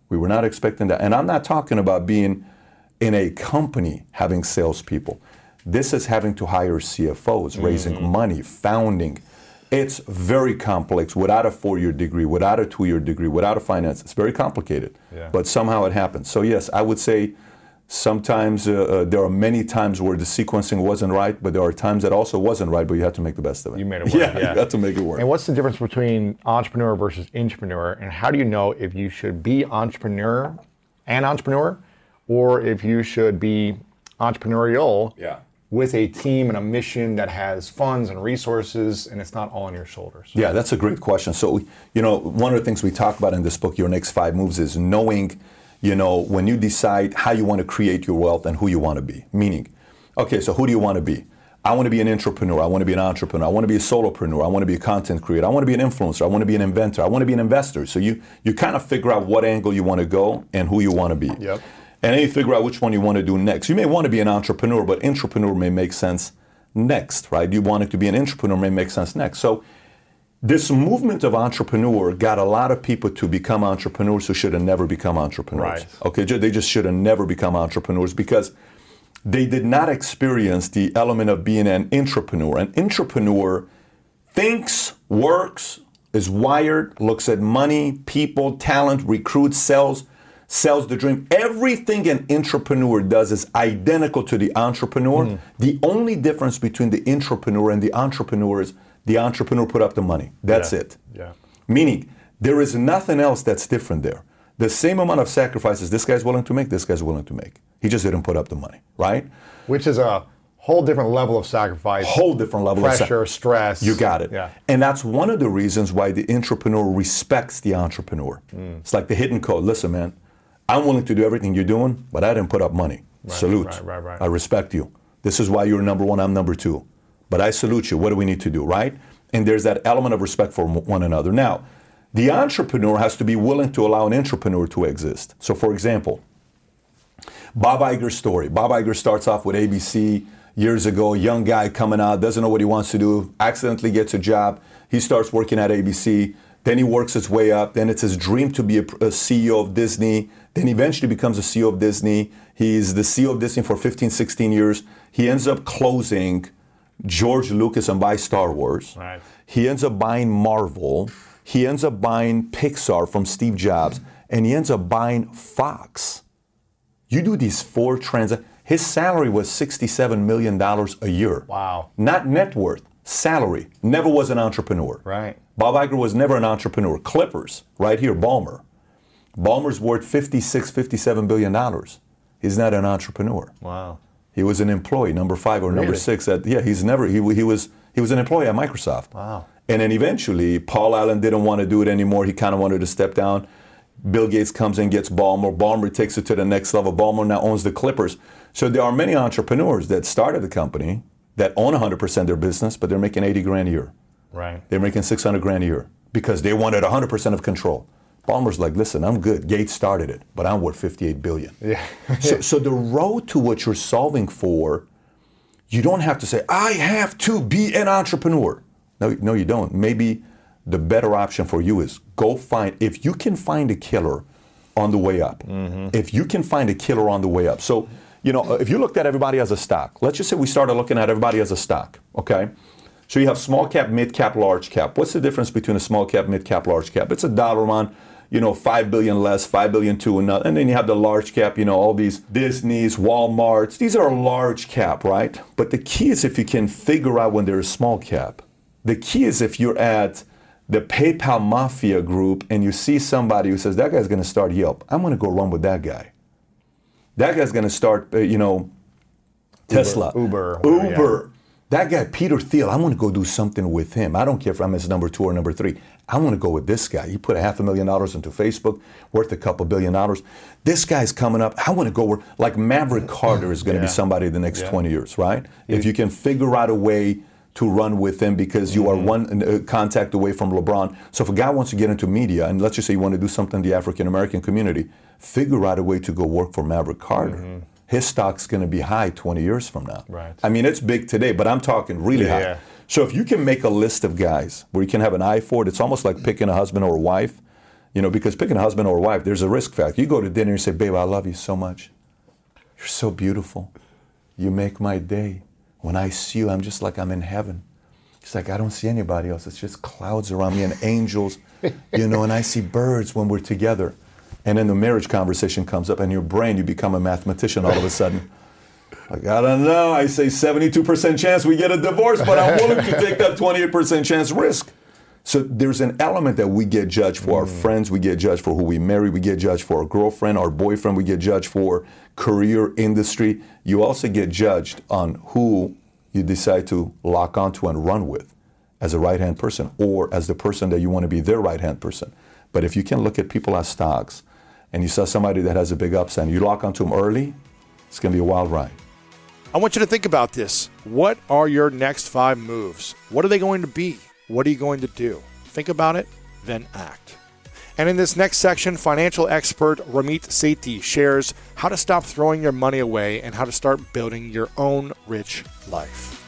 E: We were not expecting that. And I'm not talking about being in a company having salespeople. This is having to hire CFOs, raising
C: Mm-hmm.
E: money, founding. It's very complex without a four year degree, without a two year degree, without a finance. It's very complicated.
C: Yeah.
E: But somehow it happens. So, yes, I would say sometimes uh, uh, there are many times where the sequencing wasn't right, but there are times that also wasn't right, but you had to make the best of it.
C: You made it work,
E: Yeah,
C: yeah.
E: you had to make it work.
C: And what's the difference between entrepreneur versus entrepreneur? And how do you know if you should be entrepreneur and entrepreneur, or if you should be entrepreneurial
E: Yeah.
C: With a team and a mission that has funds and resources, and it's not all on your shoulders?
E: Yeah, that's a great question. So, you know, one of the things we talk about in this book, Your Next Five Moves, is knowing, you know, when you decide how you want to create your wealth and who you want to be. Meaning, okay, so who do you want to be? I want to be an entrepreneur. I want to be an entrepreneur. I want to be a solopreneur. I want to be a content creator. I want to be an influencer. I want to be an inventor. I want to be an investor. So you you kind of figure out what angle you want to go and who you want to be.
C: Yep.
E: And then you figure out which one you want to do next. You may want to be an entrepreneur, but entrepreneur may make sense next, right? You want it to be an entrepreneur may make sense next. So this movement of entrepreneur got a lot of people to become entrepreneurs who should have never become entrepreneurs.
C: Right.
E: Okay, they just should have never become entrepreneurs because they did not experience the element of being an entrepreneur. An entrepreneur thinks, works, is wired, looks at money, people, talent, recruits, sells, sells the dream. Everything an entrepreneur does is identical to the entrepreneur. The only difference between the entrepreneur and the entrepreneur is the entrepreneur put up the money. That's
C: Yeah.
E: it.
C: Yeah.
E: Meaning, there is nothing else that's different there. The same amount of sacrifices this guy's willing to make, this guy's willing to make. He just didn't put up the money, right?
C: Which is a whole different level of sacrifice.
E: Whole different level of sa-
C: pressure, stress.
E: You got it.
C: Yeah.
E: And that's one of the reasons why the entrepreneur respects the entrepreneur.
C: Mm.
E: It's like the hidden code. Listen, man, I'm willing to do everything you're doing, but I didn't put up money. salute.
C: right, right, right.
E: I respect you. This is why you're number one, I'm number two. But I salute you. What do we need to do, right? And there's that element of respect for one another. Now, the entrepreneur has to be willing to allow an entrepreneur to exist. So, for example, Bob Iger's story. Bob Iger starts off with ABC years ago, young guy coming out, doesn't know what he wants to do, accidentally gets a job. He starts working at ABC. Then he works his way up. Then it's his dream to be a, a CEO of Disney. Then eventually becomes a CEO of Disney. He's the CEO of Disney for 15, 16 years. He ends up closing George Lucas and buy Star Wars.
C: Right.
E: He ends up buying Marvel. He ends up buying Pixar from Steve Jobs. And he ends up buying Fox. You do these four transactions. His salary was $67 million a year.
C: Wow.
E: Not net worth, salary. Never was an entrepreneur.
C: Right.
E: Bob Iger was never an entrepreneur. Clippers, right here, Ballmer. Ballmer's worth 56, 57 billion dollars. He's not an entrepreneur.
C: Wow.
E: He was an employee, number five or number six. At yeah, he's never he, he was he was an employee at Microsoft.
C: Wow.
E: And then eventually, Paul Allen didn't want to do it anymore. He kind of wanted to step down. Bill Gates comes in, gets Ballmer. Ballmer takes it to the next level. Ballmer now owns the Clippers. So there are many entrepreneurs that started the company that own 100% of their business, but they're making 80 grand a year.
C: Right.
E: They're making 600 grand a year because they wanted 100% of control. Ballmer's like, listen, I'm good. Gates started it, but I'm worth 58 billion.
C: Yeah.
E: So, so the road to what you're solving for, you don't have to say, I have to be an entrepreneur. No, no, you don't. Maybe the better option for you is go find, if you can find a killer on the way up, mm-hmm. if you can find a killer on the way up. So, you know, if you looked at everybody as a stock, let's just say we started looking at everybody as a stock, okay? So you have small cap, mid cap, large cap. What's the difference between a small cap, mid cap, large cap? It's a dollar amount, you know, five billion less, five billion to another, and then you have the large cap, you know, all these Disney's, Walmart's. These are large cap, right? But the key is if you can figure out when they're a small cap. The key is if you're at the PayPal Mafia group and you see somebody who says that guy's going to start Yelp, I'm going to go run with that guy. That guy's going to start, uh, you know, Tesla,
C: Uber, yeah.
E: Uber. That guy, Peter Thiel, I'm going to go do something with him. I don't care if I'm his number two or number three. I want to go with this guy. He put a half a million dollars into Facebook, worth a couple billion dollars. This guy's coming up. I want to go where, like Maverick Carter is going to be somebody the next
C: Yeah.
E: 20 years, right? If you can figure out a way to run with him because you are
C: Mm-hmm.
E: one uh, contact away from LeBron. So if a guy wants to get into media, and let's just say you want to do something in the African American community, figure out a way to go work for Maverick Carter. His stock's going to be high 20 years from now.
C: Mm-hmm. Right.
E: I mean, it's big today, but I'm talking really
C: Yeah,
E: high. So if you can make a list of guys where you can have an eye for it, it's almost like picking a husband or a wife. You know, because picking a husband or a wife, there's a risk factor. You go to dinner and say, "Babe, I love you so much. You're so beautiful. You make my day. When I see you, I'm just like I'm in heaven." It's like I don't see anybody else. It's just clouds around me and angels, you know, and I see birds when we're together. And then the marriage conversation comes up, and your brain, you become a mathematician all of a sudden. Like, I don't know. I say 72% chance we get a divorce, but I'm willing to take that 28% chance risk. So there's an element that we get judged for our mm. friends, we get judged for who we marry, we get judged for our girlfriend, our boyfriend, we get judged for career, industry. You also get judged on who you decide to lock onto and run with as a right hand person or as the person that you want to be their right hand person. But if you can look at people as stocks and you saw somebody that has a big upside and you lock onto them early, it's going to be a wild ride.
B: I want you to think about this. What are your next five moves? What are they going to be? What are you going to do? Think about it, then act. And in this next section, financial expert Ramit Sethi shares how to stop throwing your money away and how to start building your own rich life.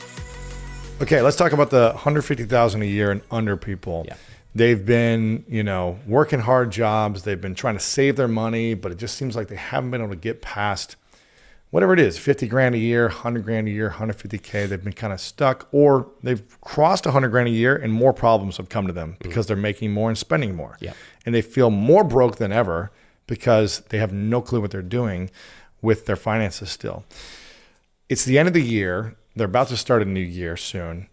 B: Okay, let's talk about the 150,000 a year and under people.
G: Yeah.
B: They've been, you know, working hard jobs. They've been trying to save their money, but it just seems like they haven't been able to get past whatever it is 50 grand a year 100 grand a year 150k they've been kind of stuck or they've crossed 100 grand a year and more problems have come to them because they're making more and spending more
G: Yeah.
B: and they feel more broke than ever because they have no clue what they're doing with their finances still it's the end of the year they're about to start a new year soon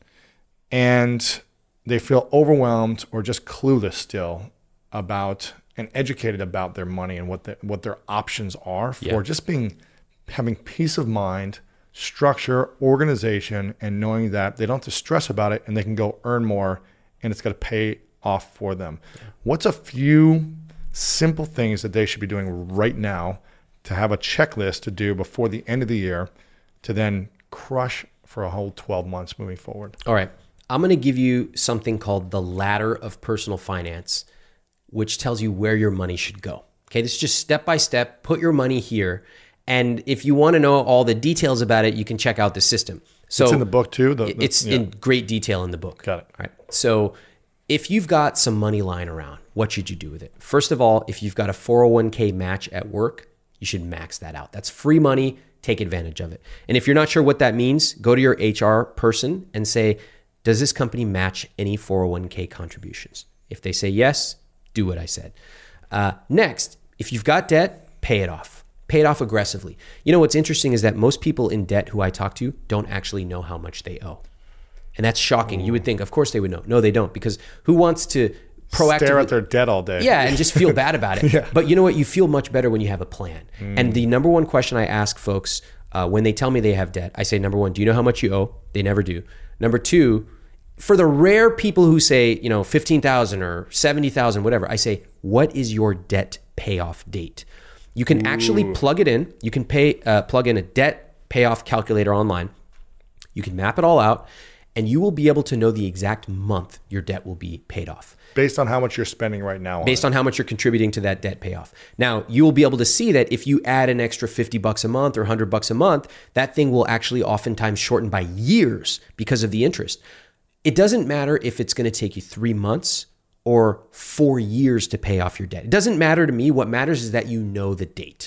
B: and they feel overwhelmed or just clueless still about and educated about their money and what the, what their options are for
G: Yeah.
B: just being having peace of mind, structure, organization, and knowing that they don't have to stress about it and they can go earn more and it's going to pay off for them. What's a few simple things that they should be doing right now to have a checklist to do before the end of the year to then crush for a whole 12 months moving forward?
G: All right. I'm going to give you something called the ladder of personal finance, which tells you where your money should go. Okay. This is just step by step. Put your money here. And if you want to know all the details about it, you can check out the system. So
B: It's in the book too. The, the-
G: it's
B: yeah.
G: in great detail in the book.
B: Got it.
G: All right. So if you've got some money lying around, what should you do with it? First of all, if you've got a 401k match at work, you should max that out. That's free money. Take advantage of it. And if you're not sure what that means, go to your HR person and say, does this company match any 401k contributions? If they say yes, do what I said. Uh, next, if you've got debt, pay it off. Pay it off aggressively. You know what's interesting is that most people in debt who I talk to don't actually know how much they owe. And that's shocking. You would think, of course, they would know. No, they don't, because who wants to proactively
B: stare at their debt all day.
G: yeah, and just feel bad about it. But you know what? You feel much better when you have a plan. And the number one question I ask folks uh, when they tell me they have debt, I say, number one, do you know how much you owe? They never do. Number two, for the rare people who say, you know, 15,000 or 70,000, whatever, I say, what is your debt payoff date? You can actually plug it in. You can pay uh, plug in a debt payoff calculator online. You can map it all out, and you will be able to know the exact month your debt will be paid off
B: Based on how much you're spending right now.
G: based
B: it.
G: on how much you're contributing to that debt payoff. Now, you will be able to see that if you add an extra 50 bucks a month or 100 bucks a month, that thing will actually oftentimes shorten by years because of the interest. It doesn't matter if it's going to take you 3 months or 4 years to pay off your debt. It doesn't matter to me. What matters is that you know the date.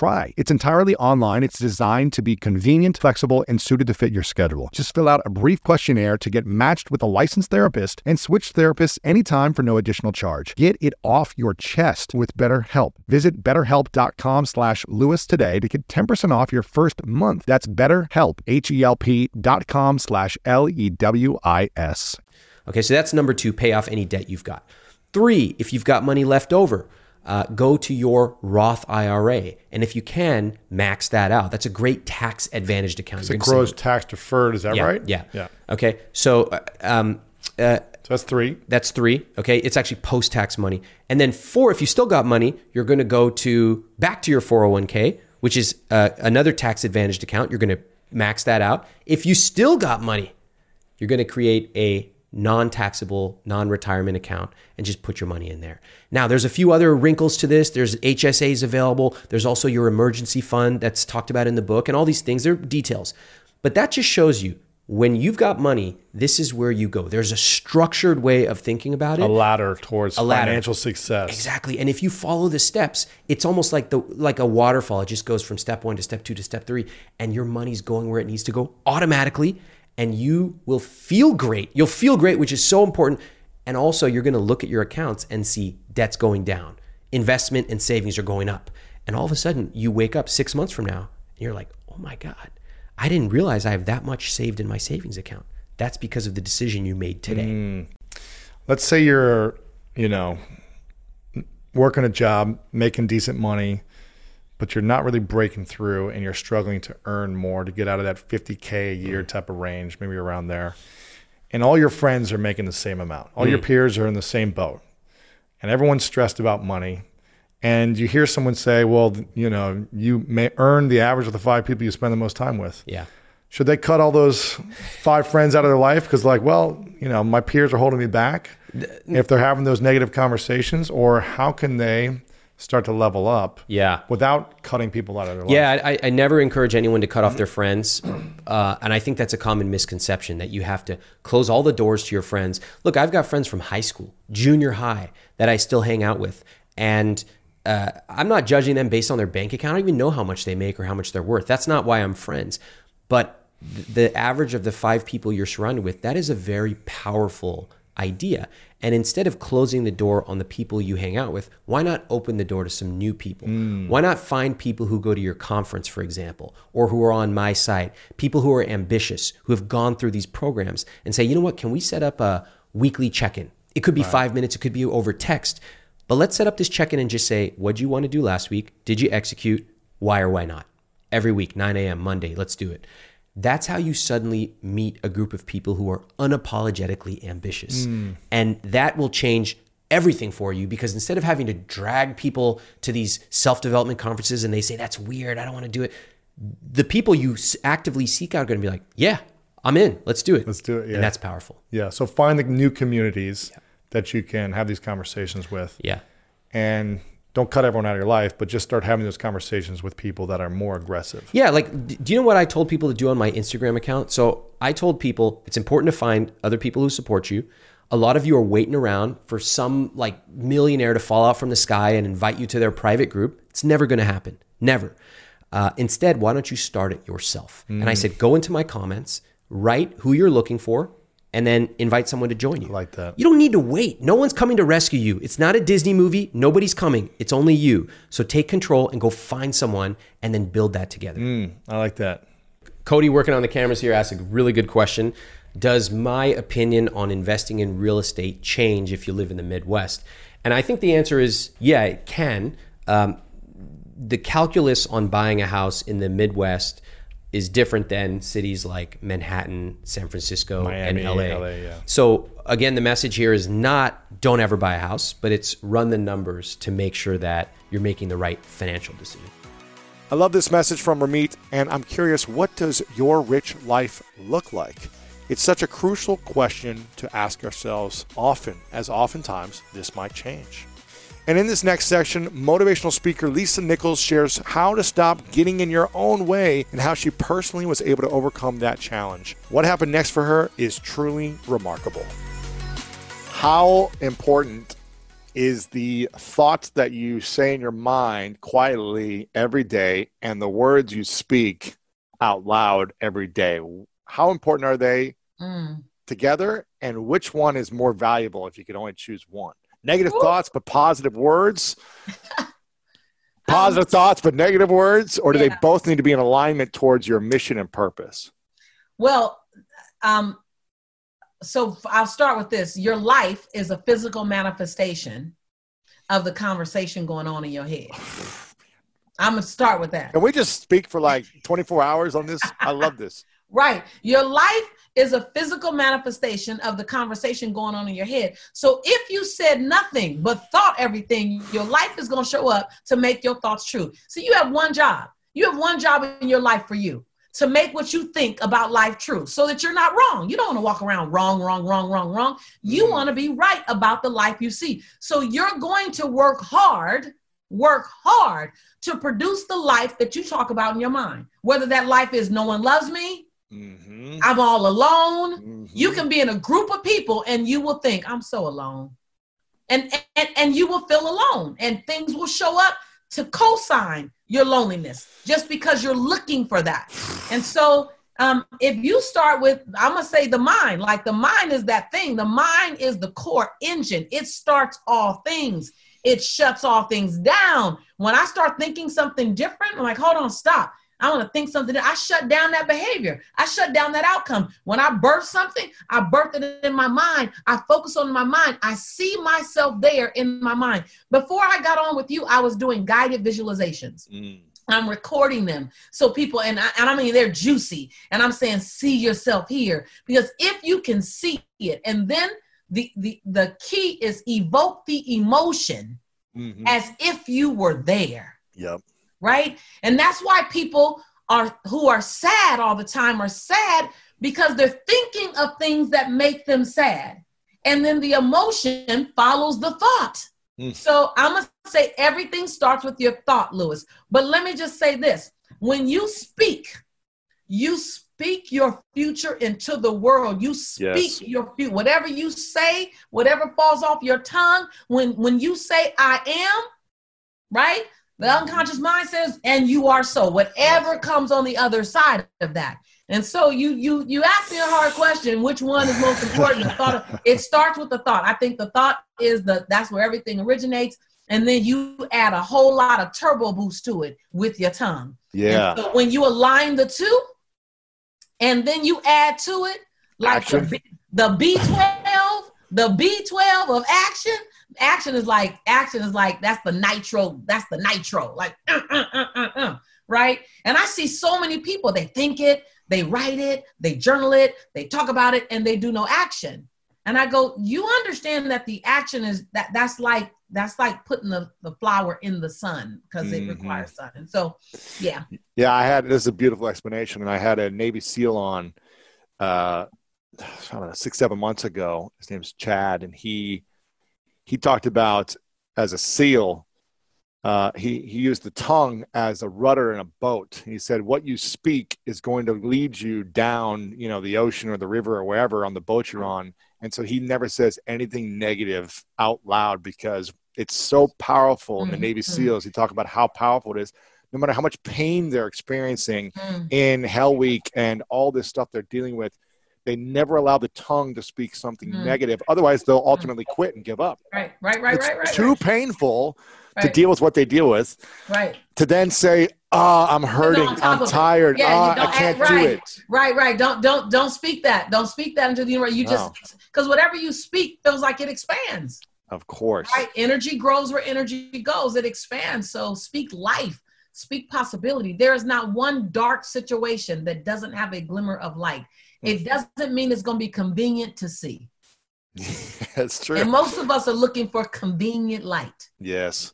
F: It's entirely online. It's designed to be convenient, flexible, and suited to fit your schedule. Just fill out a brief questionnaire to get matched with a licensed therapist and switch therapists anytime for no additional charge. Get it off your chest with BetterHelp. Visit betterhelp.com slash Lewis today to get 10% off your first month. That's betterhelp, H-E-L-P dot com slash L-E-W-I-S.
G: Okay, so that's number two, pay off any debt you've got. Three, if you've got money left over, uh, go to your Roth IRA. And if you can, max that out. That's a great tax advantaged account.
B: It grows tax deferred. Is that
G: yeah,
B: right?
G: Yeah.
B: Yeah.
G: Okay. So, uh, um, uh,
B: So that's three.
G: that's three. Okay. It's actually post tax money. And then four, if you still got money, you're going to go to back to your 401k, which is uh, another tax advantaged account. You're going to max that out. If you still got money, you're going to create a non-taxable non-retirement account and just put your money in there. Now, there's a few other wrinkles to this. There's HSAs available. There's also your emergency fund that's talked about in the book and all these things. They're details. But that just shows you when you've got money, this is where you go. There's a structured way of thinking about it.
B: A ladder towards a
G: ladder.
B: financial success.
G: Exactly. And if you follow the steps, it's almost like the like a waterfall. It just goes from step 1 to step 2 to step 3 and your money's going where it needs to go automatically and you will feel great. You'll feel great, which is so important. And also you're going to look at your accounts and see debts going down. Investment and savings are going up. And all of a sudden you wake up 6 months from now and you're like, "Oh my god, I didn't realize I have that much saved in my savings account." That's because of the decision you made today. Hmm.
B: Let's say you're, you know, working a job, making decent money, but you're not really breaking through and you're struggling to earn more to get out of that 50K a year mm-hmm. type of range, maybe around there. And all your friends are making the same amount. All your mm. peers are in the same boat. And everyone's stressed about money. And you hear someone say, well, you know, you may earn the average of the five people you spend the most time with.
G: Yeah.
B: Should they cut all those five friends out of their life? Because, like, well, you know, my peers are holding me back if they're having those negative conversations, or how can they start to level up
G: Yeah.
B: without cutting people out of their life?
G: Yeah, I, I never encourage anyone to cut off their friends. Uh, and I think that's a common misconception that you have to close all the doors to your friends. Look, I've got friends from high school, junior high, that I still hang out with. And uh, I'm not judging them based on their bank account. I don't even know how much they make or how much they're worth. That's not why I'm friends. But th- the average of the five people you're surrounded with, that is a very powerful idea. And instead of closing the door on the people you hang out with, why not open the door to some new people? Mm. Why not find people who go to your conference, for example, or who are on my site, people who are ambitious, who have gone through these programs, and say, you know what, can we set up a weekly check in? It could be five minutes, it could be over text. But let's set up this check in and just say, what'd you want to do last week? Did you execute? Why or why not? Every week, 9 a.m., Monday, let's do it. That's how you suddenly meet a group of people who are unapologetically ambitious. Hmm. And that will change everything for you because instead of having to drag people to these self development conferences and they say, that's weird, I don't want to do it, the people you actively seek out are going to be like, yeah, I'm in, let's do it.
B: Let's do it, yeah.
G: And that's powerful.
B: Yeah. So find the new communities that you can have these conversations with.
G: Yeah.
B: And don't cut everyone out of your life, but just start having those conversations with people that are more aggressive.
G: Yeah, like, do you know what I told people to do on my Instagram account? So I told people it's important to find other people who support you. A lot of you are waiting around for some like millionaire to fall out from the sky and invite you to their private group. It's never going to happen. Never. Uh, instead, why don't you start it yourself? And I said, go into my comments, write who you're looking for, and then invite someone to join you. I
B: like that.
G: You don't need to wait. No one's coming to rescue you. It's not a Disney movie. Nobody's coming. It's only you. So take control and go find someone and then build that together.
B: I like that.
G: Cody, working on the cameras here, asked a really good question. Does my opinion on investing in real estate change if you live in the Midwest? And I think the answer is yeah, it can. Um, the calculus on buying a house in the Midwest is different than cities like Manhattan, San Francisco,
B: Miami,
G: and LA.
B: LA, yeah.
G: So again, the message here is not don't ever buy a house, but it's run the numbers to make sure that you're making the right financial decision.
B: I love this message from Ramit, and I'm curious what does your rich life look like? It's such a crucial question to ask ourselves often, as oftentimes this might change. And in this next section, motivational speaker Lisa Nichols shares how to stop getting in your own way and how she personally was able to overcome that challenge. What happened next for her is truly remarkable. How important is the thoughts that you say in your mind quietly every day and the words you speak out loud every day. How important are they
H: Mm.
B: together? And which one is more valuable if you could only choose one? Negative thoughts, but positive words? positive thoughts, but negative words? Or do they both need to be in alignment towards your mission and purpose?
H: Well, um, so I'll start with this. Your life is a physical manifestation of the conversation going on in your head. I'm gonna start with that.
B: Can we just speak for like 24 hours on this? I love this.
H: Right. Your life is a physical manifestation of the conversation going on in your head. So if you said nothing but thought everything, your life is going to show up to make your thoughts true. So you have one job. You have one job in your life for you to make what you think about life true so that you're not wrong. You don't want to walk around wrong, wrong, wrong, wrong, wrong. You mm. want to be right about the life you see. So you're going to work hard, work hard to produce the life that you talk about in your mind. Whether that life is no one loves me, mm-hmm. I'm all alone. Mm-hmm. You can be in a group of people and you will think, I'm so alone. And, and, and you will feel alone and things will show up to co-sign your loneliness just because you're looking for that. And so um, if you start with, I'm gonna say the mind, like the mind is that thing. The mind is the core engine. It starts all things. It shuts all things down. When I start thinking something different, I'm like, hold on, stop. I want to think something. I shut down that behavior. I shut down that outcome. When I birth something, I birth it in my mind. I focus on my mind. I see myself there in my mind. Before I got on with you, I was doing guided visualizations. Mm. I'm recording them so people and I, and I mean they're juicy and I'm saying see yourself here because if you can see it and then the the the key is evoke the emotion mm-hmm. as if you were there.
B: Yep
H: right? And that's why people are who are sad all the time are sad because they're thinking of things that make them sad. And then the emotion follows the thought. Mm. So I'm going to say everything starts with your thought, Lewis. But let me just say this when you speak, you speak your future into the world. You speak yes. your future. Whatever you say, whatever falls off your tongue, when, when you say, I am, right? The unconscious mind says, and you are so. Whatever comes on the other side of that. And so you you you ask me a hard question, which one is most important? The thought of, it starts with the thought. I think the thought is the that's where everything originates. And then you add a whole lot of turbo boost to it with your tongue.
B: Yeah.
H: So when you align the two, and then you add to it like the, the B12, the B12 of action, action is like action is like that's the nitro that's the nitro. Like uh, uh, uh, uh, uh, right? And i see so many people they think it they write it they journal it they talk about it and they do no action. And i go you understand that the action is that that's like that's like putting the, the flower in the sun because mm-hmm. it requires sun. And so yeah.
B: Yeah i had this is a beautiful explanation and i had a navy seal on uh I don't know, six, seven months ago. His name's Chad, and he he talked about as a seal, uh, he, he used the tongue as a rudder in a boat. He said, what you speak is going to lead you down, you know, the ocean or the river or wherever on the boat you're on. And so he never says anything negative out loud because it's so powerful in the Navy mm-hmm. SEALs. He talked about how powerful it is. No matter how much pain they're experiencing mm. in Hell Week and all this stuff they're dealing with, they never allow the tongue to speak something mm. negative. Otherwise, they'll ultimately quit and give up.
H: Right, right, right,
B: it's
H: right, right.
B: Too
H: right.
B: painful right. to deal with what they deal with.
H: Right.
B: To then say, "Ah, oh, I'm hurting. I'm tired. Yeah, oh, I can't
H: right,
B: do it."
H: Right, right. Don't don't don't speak that. Don't speak that into the universe. You no. just because whatever you speak feels like it expands.
B: Of course.
H: Right. Energy grows where energy goes. It expands. So speak life. Speak possibility. There is not one dark situation that doesn't have a glimmer of light. It doesn't mean it's going to be convenient to see.
B: That's true.
H: And most of us are looking for convenient light.
B: Yes.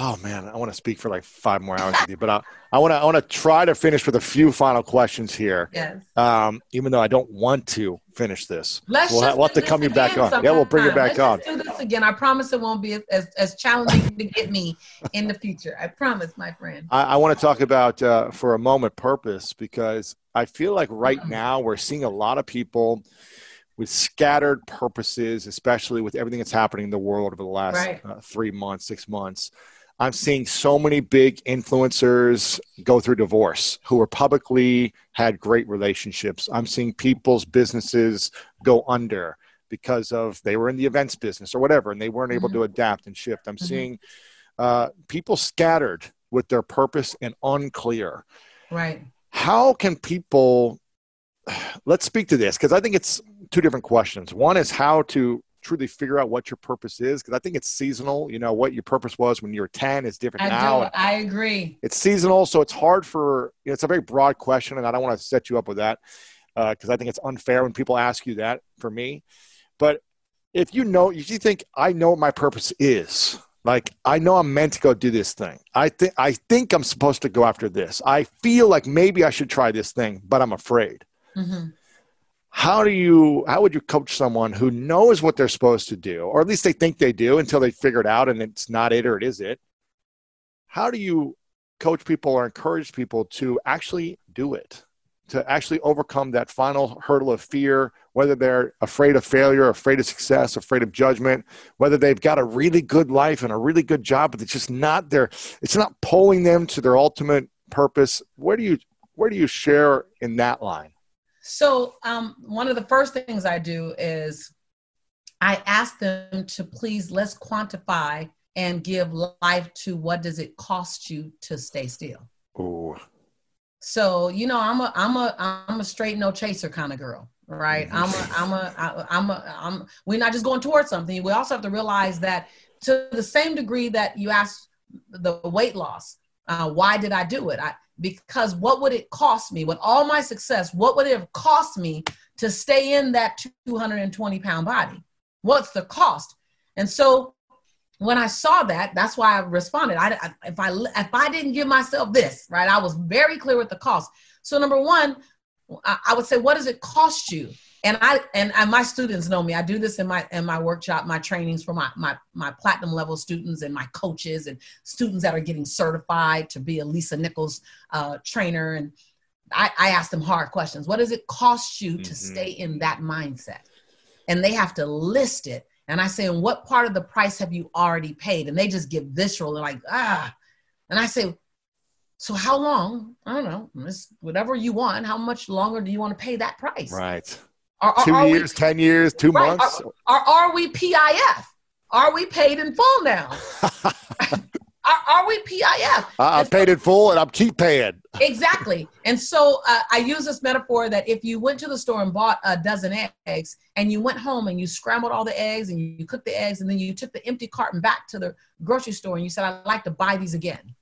B: Oh man, I want to speak for like five more hours with you, but I, I want to I want to try to finish with a few final questions here.
H: Yes.
B: Um, even though I don't want to finish this, Let's we'll, we'll have to come you back on. Sometime. Yeah, we'll bring you back
H: Let's
B: on.
H: do this again. I promise it won't be as as challenging to get me in the future. I promise, my friend.
B: I, I want to talk about uh, for a moment purpose because I feel like right mm-hmm. now we're seeing a lot of people with scattered purposes, especially with everything that's happening in the world over the last right. uh, three months, six months. I'm seeing so many big influencers go through divorce who were publicly had great relationships. I'm seeing people's businesses go under because of they were in the events business or whatever and they weren't able mm-hmm. to adapt and shift. I'm mm-hmm. seeing uh, people scattered with their purpose and unclear.
H: Right.
B: How can people let's speak to this because I think it's two different questions. One is how to truly figure out what your purpose is because I think it's seasonal. You know what your purpose was when you were ten is different
H: I
B: now.
H: do. I agree.
B: It's seasonal, so it's hard for. You know, it's a very broad question, and I don't want to set you up with that because uh, I think it's unfair when people ask you that. For me, but if you know, if you think I know what my purpose is, like I know I'm meant to go do this thing. I think I think I'm supposed to go after this. I feel like maybe I should try this thing, but I'm afraid. Mm-hmm how do you how would you coach someone who knows what they're supposed to do or at least they think they do until they figure it out and it's not it or it is it how do you coach people or encourage people to actually do it to actually overcome that final hurdle of fear whether they're afraid of failure afraid of success afraid of judgment whether they've got a really good life and a really good job but it's just not their it's not pulling them to their ultimate purpose where do you where do you share in that line
H: so, um, one of the first things I do is I ask them to please let's quantify and give life to what does it cost you to stay still.
B: Oh.
H: So you know I'm a I'm a I'm a straight no chaser kind of girl, right? I'm a I'm a I'm a I'm we're not just going towards something. We also have to realize that to the same degree that you ask the weight loss, uh, why did I do it? I because what would it cost me with all my success what would it have cost me to stay in that 220 pound body what's the cost and so when i saw that that's why i responded I, I, if i if i didn't give myself this right i was very clear with the cost so number one I, I would say what does it cost you and I and, and my students know me. I do this in my in my workshop, my trainings for my my my platinum level students and my coaches and students that are getting certified to be a Lisa Nichols uh, trainer. And I, I ask them hard questions. What does it cost you to mm-hmm. stay in that mindset? And they have to list it. And I say, and what part of the price have you already paid? And they just get visceral. They're like, ah. And I say, so how long? I don't know. whatever you want. How much longer do you want to pay that price?
B: Right. Are, are, two are years, we, 10 years, two right, months?
H: Are, are, we PIF? Are we paid in full now? are, we PIF?
B: I'm paid in full and I'm keep paying.
H: exactly. And so uh, I use this metaphor that if you went to the store and bought a dozen eggs and you went home and you scrambled all the eggs and you cooked the eggs and then you took the empty carton back to the grocery store and you said, I'd like to buy these again.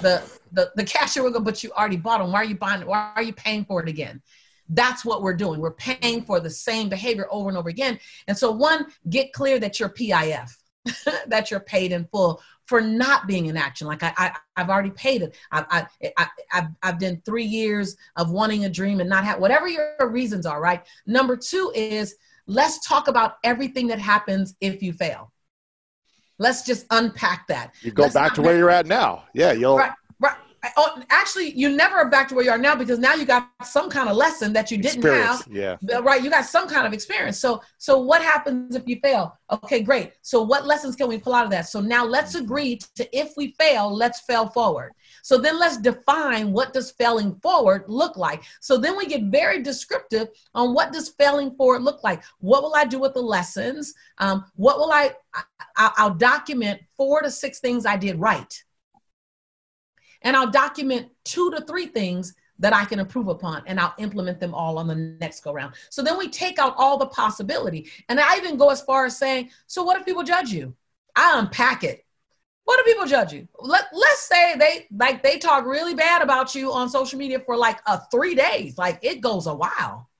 H: The, the, the cashier will go, but you already bought them. Why are you buying it? Why are you paying for it again? That's what we're doing. We're paying for the same behavior over and over again. And so, one, get clear that you're PIF, that you're paid in full for not being in action. Like I, I have already paid it. I, I, I, I've, I've done three years of wanting a dream and not have whatever your reasons are. Right. Number two is let's talk about everything that happens if you fail. Let's just unpack that.
B: You go
H: let's
B: back to where you're at now. Yeah, you'll.
H: Right, right oh, actually, you never are back to where you are now because now you got some kind of lesson that you didn't
B: experience,
H: have.
B: Yeah.
H: Right. You got some kind of experience. So, so what happens if you fail? Okay, great. So, what lessons can we pull out of that? So now let's agree to if we fail, let's fail forward. So then let's define what does failing forward look like. So then we get very descriptive on what does failing forward look like. What will I do with the lessons? Um, what will I, I? I'll document four to six things I did right and I'll document two to three things that I can improve upon and I'll implement them all on the next go round. So then we take out all the possibility. And I even go as far as saying, so what if people judge you? I unpack it. What do people judge you? Let, let's say they like they talk really bad about you on social media for like a three days. Like it goes a while.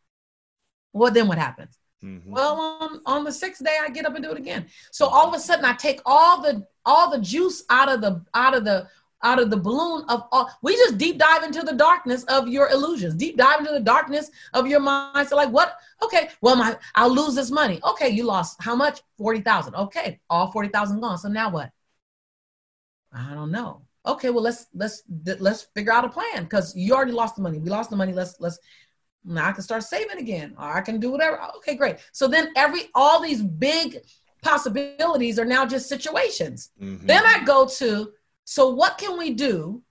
H: Well, then what happens? Mm-hmm. Well, on, on the sixth day, I get up and do it again. So all of a sudden, I take all the all the juice out of the out of the out of the balloon of all we just deep dive into the darkness of your illusions deep dive into the darkness of your mind so like what okay well my i'll lose this money okay you lost how much 40000 okay all 40000 gone so now what i don't know okay well let's let's let's figure out a plan because you already lost the money we lost the money let's let's now i can start saving again or i can do whatever okay great so then every all these big possibilities are now just situations mm-hmm. then i go to so, what can we do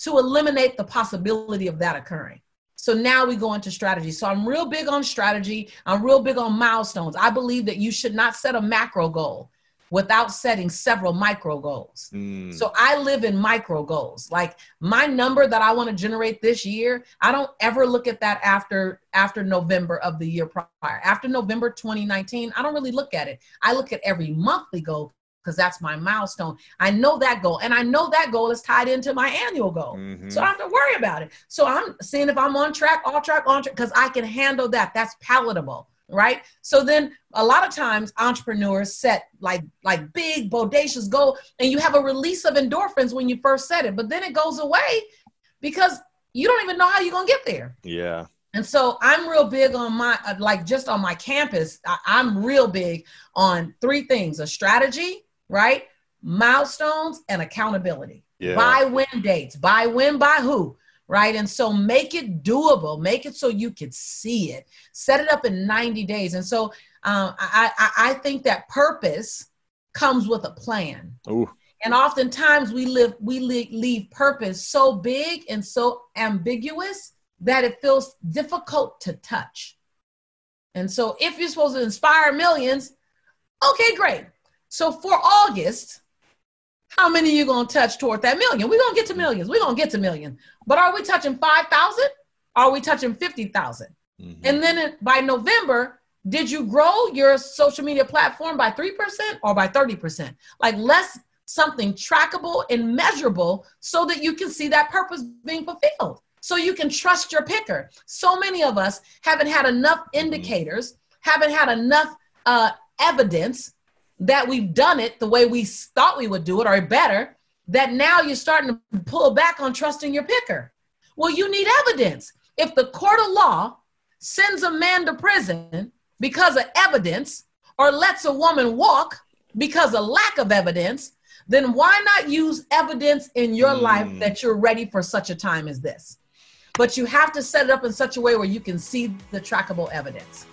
H: to eliminate the possibility of that occurring? So now we go into strategy. So I'm real big on strategy. I'm real big on milestones. I believe that you should not set a macro goal. Without setting several micro goals.
B: Mm.
H: So I live in micro goals. Like my number that I want to generate this year, I don't ever look at that after after November of the year prior. After November 2019, I don't really look at it. I look at every monthly goal because that's my milestone. I know that goal and I know that goal is tied into my annual goal.
B: Mhm.
H: So I don't have to worry about it. So I'm seeing if I'm on track, off track, on track, because I can handle that. That's palatable, right? So then a lot of times entrepreneurs set like like big bodacious goal, and you have a release of endorphins when you first set it, but then it goes away because you don't even know how you're gonna get there.
B: Yeah.
H: And so I'm real big on my uh, like just on my campus. I, I'm real big on three things: a strategy, right? Milestones and accountability.
B: Yeah.
H: By when dates, by when, by who, right? And so make it doable, make it so you can see it. Set it up in 90 days. And so um, I, I, I think that purpose comes with a plan.
B: Ooh.
H: And oftentimes we live we li- leave purpose so big and so ambiguous that it feels difficult to touch. And so if you're supposed to inspire millions, okay, great. So for August, how many are you to touch toward that million? We're to get to millions. We're to get to million. But are we touching 5,000? Are we touching 50,000?
B: Mhm.
H: And then by November, did you grow your social media platform by 3% or by 30%? Like less something trackable and measurable so that you can see that purpose being fulfilled. So you can trust your picker. So many of us haven't had enough indicators, haven't had enough uh, evidence that we've done it the way we thought we would do it or better, that now you're starting to pull back on trusting your picker. Well, you need evidence. If the court of law sends a man to prison because of evidence or lets a woman walk because of lack of evidence, then why not use evidence in your hmm. life that you're ready for such a time as this? But you have to set it up in such a way where you can see the trackable evidence.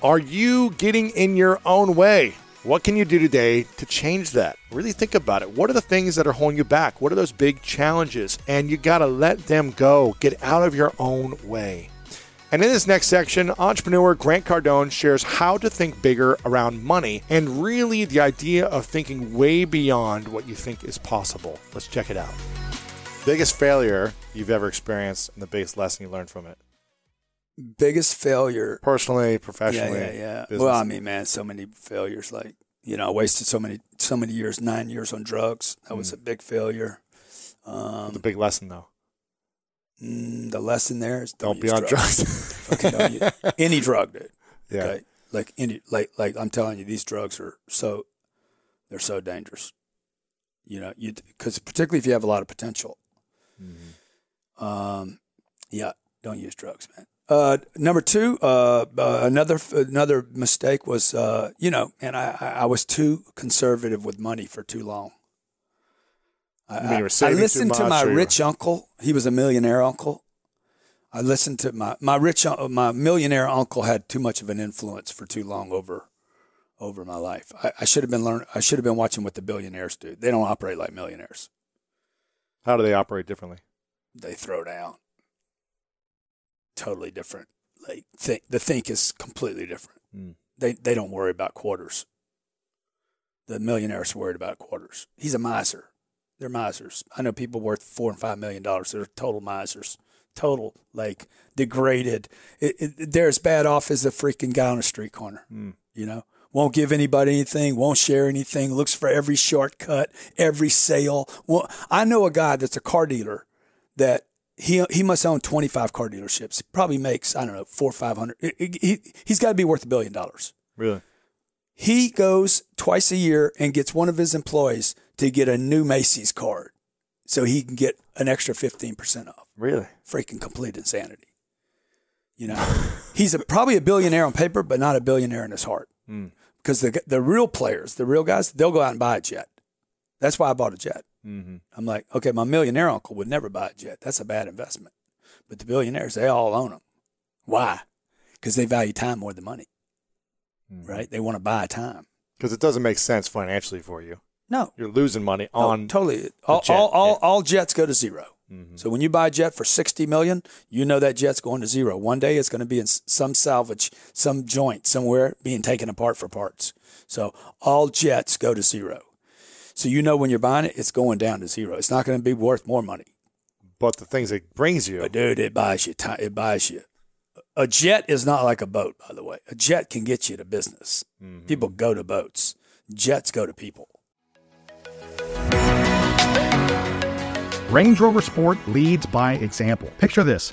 B: Are you getting in your own way? What can you do today to change that? Really think about it. What are the things that are holding you back? What are those big challenges? And you got to let them go. Get out of your own way. And in this next section, entrepreneur Grant Cardone shares how to think bigger around money and really the idea of thinking way beyond what you think is possible. Let's check it out. Biggest failure you've ever experienced and the biggest lesson you learned from it?
I: Biggest failure.
B: Personally, professionally.
I: yeah, yeah.
B: business.
I: Well, I mean, man, so many failures. Like, you know, I wasted so many, so many years, nine years on drugs. That
B: Mm.
I: was a big failure. Um,
B: the big lesson though.
I: mm, the lesson there is
B: Don't
I: don't,
B: be on drugs.
I: Use- any drug, dude.
B: Yeah.
I: Okay, like any, like, like I'm telling you, these drugs are so, they're so dangerous. You know, you because particularly if you have a lot of potential.
B: Mm-hmm.
I: Um, yeah, don't use drugs, man. Uh, number two, uh, uh, another another mistake was, uh, you know, and I, I was too conservative with money for too long. I, I- I
B: saving too
I: listened to my rich uncle. He was a millionaire uncle. I listened to my my rich my millionaire uncle had too much of an influence for too long over over my life. I, I should have been learn. I should have been watching what the billionaires do. They don't operate like millionaires.
B: How do they operate differently?
I: They throw down. Totally different. Like think the think is completely different.
B: Mm.
I: They they don't worry about quarters. The millionaires worried about quarters. He's a miser. They're misers. I know people worth four and five million dollars. They're total misers. Total like degraded. It, it, they're as bad off as the freaking guy on a street corner.
B: Mm.
I: You know, won't give anybody anything, won't share anything, looks for every shortcut, every sale. Well, I know a guy that's a car dealer that he he must own 25 car dealerships. Probably makes, I don't know, four or 500. He, he, he's got to be worth a billion dollars.
B: Really?
I: He goes twice a year and gets one of his employees to get a new Macy's card so he can get an extra 15% off.
B: Really?
I: Freaking complete insanity. You know, he's a, probably a billionaire on paper, but not a billionaire in his heart.
B: Mm.
I: Because the the real players, the real guys, they'll go out and buy a jet. That's why I bought a jet.
B: Mm-hmm.
I: I'm like, okay, my millionaire uncle would never buy a jet. That's a bad investment. But the billionaires, they all own them. Why? Because they value time more than money,
B: Mm-hmm.
I: right? They want to buy time.
B: Because it doesn't make sense financially for you.
I: No,
B: You're losing money
I: no,
B: on.
I: totally. All,
B: jet,
I: all, all,
B: yeah.
I: all jets go to zero. So when you buy a jet for 60 million, you know that jet's going to zero. One day it's going to be in some salvage, some joint somewhere being taken apart for parts. So all jets go to zero. So you know when you're buying it, it's going down to zero. It's not going to be worth more money.
B: But the things it brings you,
I: But dude, it buys you time. It buys you. A jet is not like a boat, by the way. A jet can get you to business. Mm-hmm. People go to boats. Jets go to people.
F: Range Rover Sport leads by example. Picture this.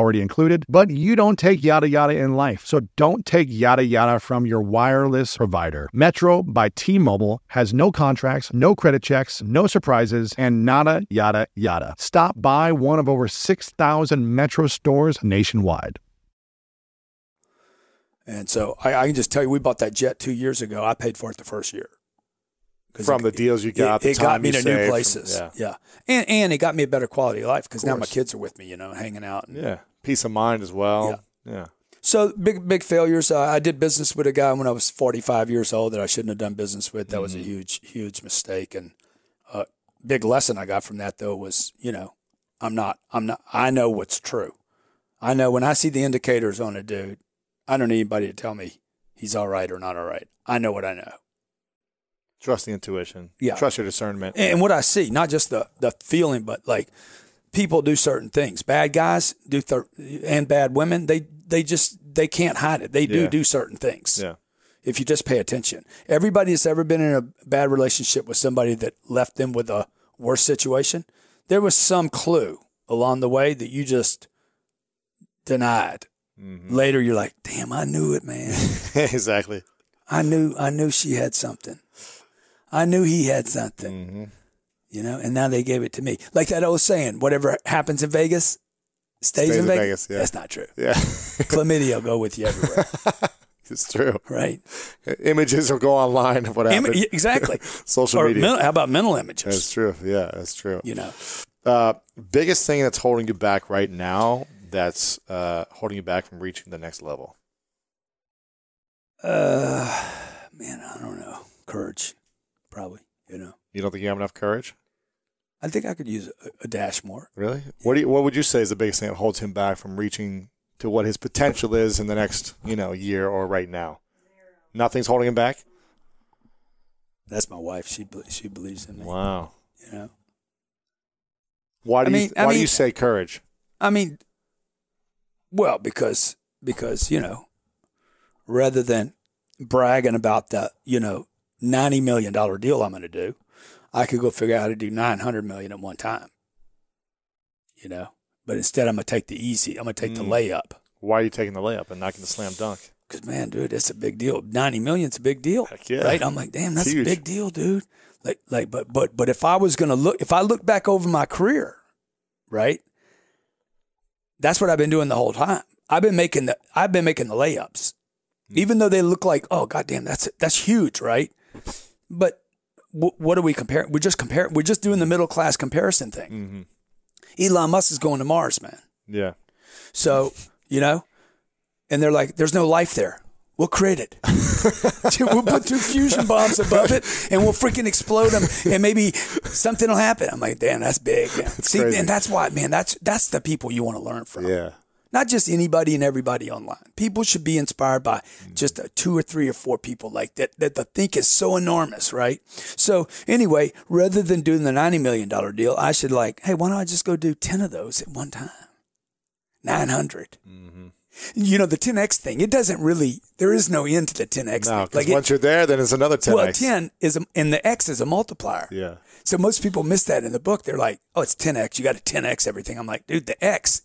F: already included, but you don't take yada yada in life. So don't take yada yada from your wireless provider. Metro by T Mobile has no contracts, no credit checks, no surprises, and nada yada yada. Stop by one of over 6,000 Metro stores nationwide.
I: And so I, I can just tell you, we bought that jet two years ago. I paid for it the first year.
B: From
I: it-
B: the deals you
I: it-
B: got, the
I: it, got me
B: you
I: to
B: saved
I: new
B: from-
I: places.
B: yeah.
I: yeah, and and it got me a better quality of life because now my kids are with me, you know, hanging out. And,
B: yeah, peace of mind as well. Yeah,
I: So big big failures. Uh, I did business with a guy when I was 45 years old that I shouldn't have done business with. That was a
B: Mm-hmm.
I: huge huge mistake. And uh, big lesson I got from that though was you know I'm not I'm not I know what's true. I know when I see the indicators on a dude, I don't need anybody to tell me he's all right or not all right. I know what I know.
B: trust the intuition.
I: Yeah.
B: trust your discernment.
I: and what I see, not just the the feeling, but like people do certain things. Bad guys do, thir- and bad women. They they just they can't hide it. They do
B: Yeah.
I: do certain things.
B: yeah,
I: If you just pay attention, everybody that's ever been in a bad relationship with somebody that left them with a worse situation, there was some clue along the way that you just denied.
B: Mm-hmm.
I: Later, you're like, "Damn, I knew it, man.
B: exactly.
I: I knew, I knew she had something. I knew he had something."
B: Mm-hmm.
I: You know, and now they gave it to me. Like that old saying, whatever happens in Vegas stays,
B: Stays
I: in Vegas.
B: Vegas, yeah.
I: That's not true.
B: Yeah,
I: Chlamydia will go with you everywhere,
B: it's true.
I: right?
B: Images will go online of what
I: Im-
B: happened.
I: exactly.
B: Social
I: or
B: media.
I: mental- how about mental images?
B: That's true. Yeah, that's true.
I: You know,
B: Uh, biggest thing that's holding you back right now that's uh, holding you back from reaching the next level?
I: uh, man, I don't know. Courage, probably. You know,
B: You don't think you have enough courage?
I: I think I could use a, a dash more.
B: Really? What do you, What would you say is the biggest thing that holds him back from reaching to what his potential is in the next, you know, year or right now? Nothing's holding him back.
I: That's my wife. She she believes in me.
B: Wow.
I: You know,
B: Why do
I: I
B: you
I: mean- I
B: Why do you say courage?
I: I mean, well, because because you know, rather than bragging about the you know ninety million dollar deal I'm going to do, I could go figure out how to do nine hundred million at one time. You know, but instead I'm going to take the easy. I'm going to take the
B: Mm.
I: layup
B: Why are you taking the layup and knocking the slam dunk?
I: because man, dude, that's a big deal. Ninety million's a big deal,
B: Heck yeah.
I: right? I'm like, damn, that's
B: Huge.
I: a big deal, dude. Like, like, but but but if I was going to look, if I look back over my career, right? That's what I've been doing the whole time. I've been making the I've been making the layups, even though they look like oh goddamn that's that's huge, right? But w- what are we comparing? We're just comparing. We're just doing the middle class comparison thing. Mm-hmm. Elon Musk is going to Mars, man.
B: Yeah.
I: So, you know, and they're like, there's no life there. We'll create it. we'll put two fusion bombs above it and we'll freaking explode them and maybe something will happen. I'm like, damn, that's big, man. See,
B: crazy.
I: and that's why, man, that's that's the people you want to learn from.
B: Yeah.
I: Not just anybody and everybody online. People should be inspired by just two or three or four people like that that the think is so enormous, right? So anyway, rather than doing the ninety million dollar deal, I should like, hey, why don't I just go do ten of those at one time? Nine mm-hmm. You know the 10x thing. It doesn't really. There is no end to the 10x
B: No,
I: thing.
B: because
I: Like it-
B: once you're there, then it's another 10x.
I: well, 10 is a, and the x is a multiplier.
B: Yeah.
I: So most people miss that in the book. They're like, oh, it's 10x. You got to 10x everything. I'm like, dude, the x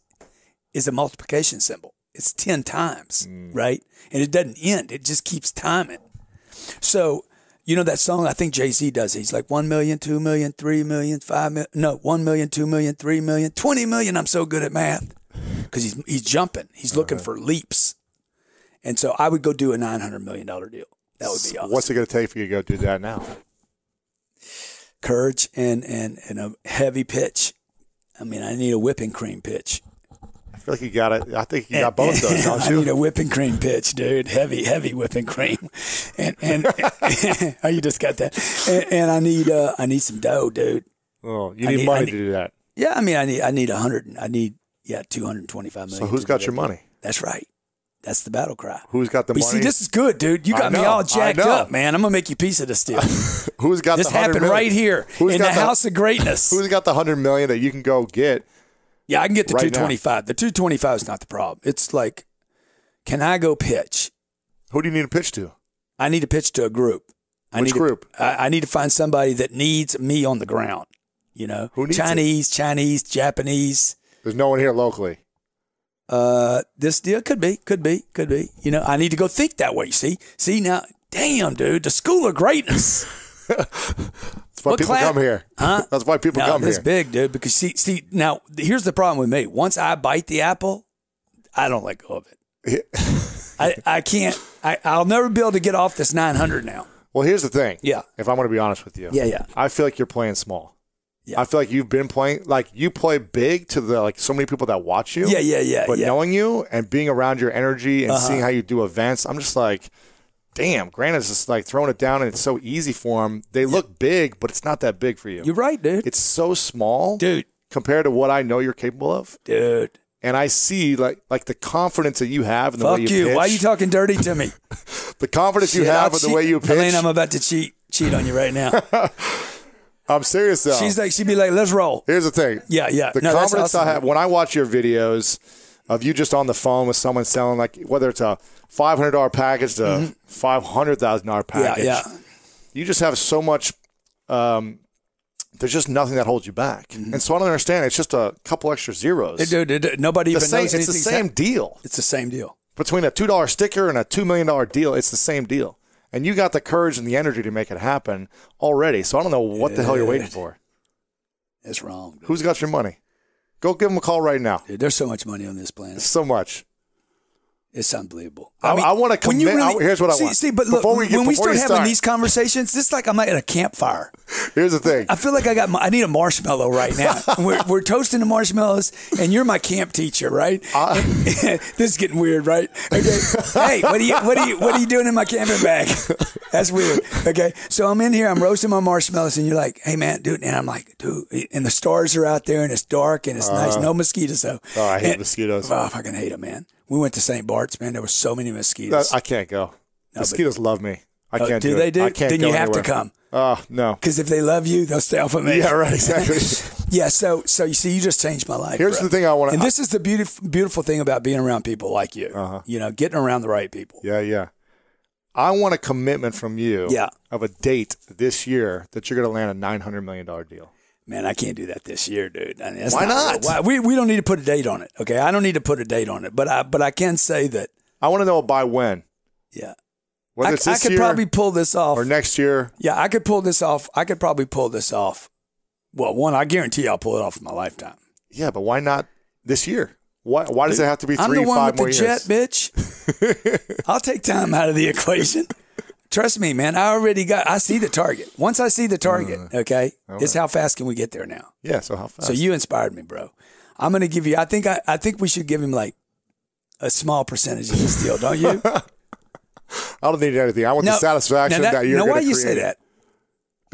I: is a multiplication symbol. It's 10 times, mm. right? And it doesn't end. It just keeps timing. So, you know that song I think Jay Z does. He's like 1 million, 2 million, 3 million, 5 million. No, 1 million, 2 million, 3 million, 20 million. I'm so good at math because he's, he's jumping. He's looking uh-huh. for leaps. And so I would go do a $900 million deal. That would be awesome.
B: What's it going to take for you to go do that now?
I: courage and, and, and a heavy pitch. I mean, I need a whipping cream pitch.
B: I feel like you got it. I think you got both those,
I: I
B: you?
I: need a whipping cream pitch, dude. Heavy, heavy whipping cream. And and oh, you just got that. And, and I need uh, I need some dough, dude.
B: Oh, you need
I: need-
B: money
I: need-
B: to do that.
I: Yeah, I mean, I need I need a hundred. I need yeah, two hundred twenty-five million.
B: So who's got your
I: that.
B: money?
I: That's right. That's the battle cry.
B: Who's got the
I: But you
B: money?
I: see, this is good, dude. You got me all jacked up, man. I'm gonna make you piece of this deal.
B: Who's got
I: this
B: the
I: happened
B: million?
I: right here
B: Who's
I: in the
B: got
I: house of greatness.
B: Who's got the hundred million that you can go get?
I: Yeah, I can get the
B: Right now.
I: 225. The 225 is not the problem. It's like, can I go pitch?
B: Who do you need to pitch to?
I: I need to pitch to a group. I
B: Which
I: need to-
B: group?
I: I, I need to find somebody that needs me on the ground. You know,
B: Who needs it?
I: Chinese, Chinese, Japanese.
B: There's no one here locally.
I: Uh, this deal could be, could be, could be. You know, I need to go think that way. See, see now, damn, dude, the school of greatness.
B: That's why
I: What
B: people
I: class-
B: come here.
I: Huh?
B: That's why people
I: no,
B: come
I: this
B: here.
I: It's big, dude. Because see, see, now here's the problem with me. Once I bite the apple, I don't let go of it. I, I can't. I, I'll never be able to get off this 900 now.
B: Well, here's the thing.
I: Yeah.
B: If I'm going to be honest with you.
I: Yeah, yeah.
B: I feel like you're playing small.
I: Yeah.
B: I feel like you've been playing like you play big to the like so many people that watch you.
I: Yeah, yeah, yeah,
B: But
I: yeah.
B: knowing you and being around your energy and
I: Uh-huh.
B: seeing how you do events, I'm just like, damn. Grant is just like throwing it down and it's so easy for him. They look big, but it's not that big for you.
I: You're right, dude.
B: It's so small,
I: dude.
B: compared to what I know you're capable of.
I: Dude.
B: And I see like like the confidence that you have in the
I: Fuck
B: way you,
I: you.
B: pitch.
I: Why are you talking dirty to me?
B: the confidence you have
I: I'll
B: in the way you pitch.
I: Elena, I'm about to cheat cheat on you right now.
B: I'm serious though.
I: She's like, she'd be like, let's roll.
B: Here's the thing.
I: Yeah, yeah.
B: The
I: No,
B: confidence
I: awesome.
B: I have when I watch your videos of you just on the phone with someone selling like whether it's a five hundred dollar package to five hundred thousand dollar
I: Mm-hmm. Yeah,
B: package.
I: yeah.
B: You just have so much. Um, there's just nothing that holds you back, and so I don't understand. It's just a couple extra zeros.
I: Mm-hmm. Dude, dude, nobody
B: the
I: even
B: same,
I: knows
B: it's the same deal
I: It's the same deal.
B: between a two dollar sticker and a two million dollar deal. It's the same deal, and you got the courage and the energy to make it happen already. So I don't know what the hell you're waiting for.
I: It's wrong.
B: Who's got your money? Go give them a call right now.
I: Dude, there's so much money on this planet.
B: So much.
I: It's unbelievable.
B: I- I wanna
I: when you
B: commit- I- here's what I
I: see,
B: want.
I: See, but look,
B: we get-
I: when we start having
B: start-
I: these conversations, it's like I'm at a campfire.
B: Here's the thing.
I: I feel like I got. I need a marshmallow right now. we're, we're toasting the marshmallows, and you're my camp teacher, right? this is getting weird, right? Okay. hey, what are you? What are you? What are you doing in my camping bag? That's weird. Okay. So I'm in here. I'm roasting my marshmallows, and you're like, "Hey, man, dude," and I'm like, "Dude," and the stars are out there, and it's dark, and it's nice. Uh-huh. No mosquitoes though.
B: Oh, I hate
I: And-
B: mosquitoes.
I: Oh, I fucking hate them, man. We went to St. Bart's, man. There were so many mosquitoes.
B: I can't go.
I: but-
B: Mosquitoes love me. I
I: Oh,
B: can't
I: do
B: do,
I: they do?
B: I can't
I: Then you have to come.
B: Oh no.
I: Because if they love you, they'll stay off of me.
B: Yeah, right. Exactly.
I: Yeah, so so you see, you just changed my life.
B: Here's
I: bro.
B: the thing I wanna-
I: and this is the beautiful beautiful thing about being around people like you.
B: Uh-huh.
I: You know, getting around the right people.
B: yeah, yeah. I want a commitment from you.
I: Yeah.
B: Of a date this year that you're going to land a nine hundred million dollar deal.
I: Man, I can't do that this year, dude. I mean,
B: Why not?
I: Why, we we don't need to put a date on it. Okay, I don't need to put a date on it, but I but I can say that.
B: I want to know by when.
I: Yeah,
B: Whether
I: I,
B: it's
I: I could probably pull this off.
B: or next year.
I: yeah, I could pull this off. I could probably pull this off. Well, one, I guarantee I'll pull it off in my lifetime.
B: Yeah, but why not this year? Why? Why does it have to be three, I'm
I: the one
B: five
I: with
B: more
I: the
B: years?
I: jet, bitch. I'll take time out of the equation. Trust me, man. I already got. I see the target. Once I see the target,
B: Uh,
I: okay, it's how fast can we get there now?
B: Yeah. So how fast?
I: So you inspired me, bro. I'm gonna give you. I think I, I think we should give him like a small percentage of this deal, don't you?
B: I don't need anything. I want the satisfaction
I: now
B: that, you're
I: now
B: going
I: why you
B: create.
I: say that?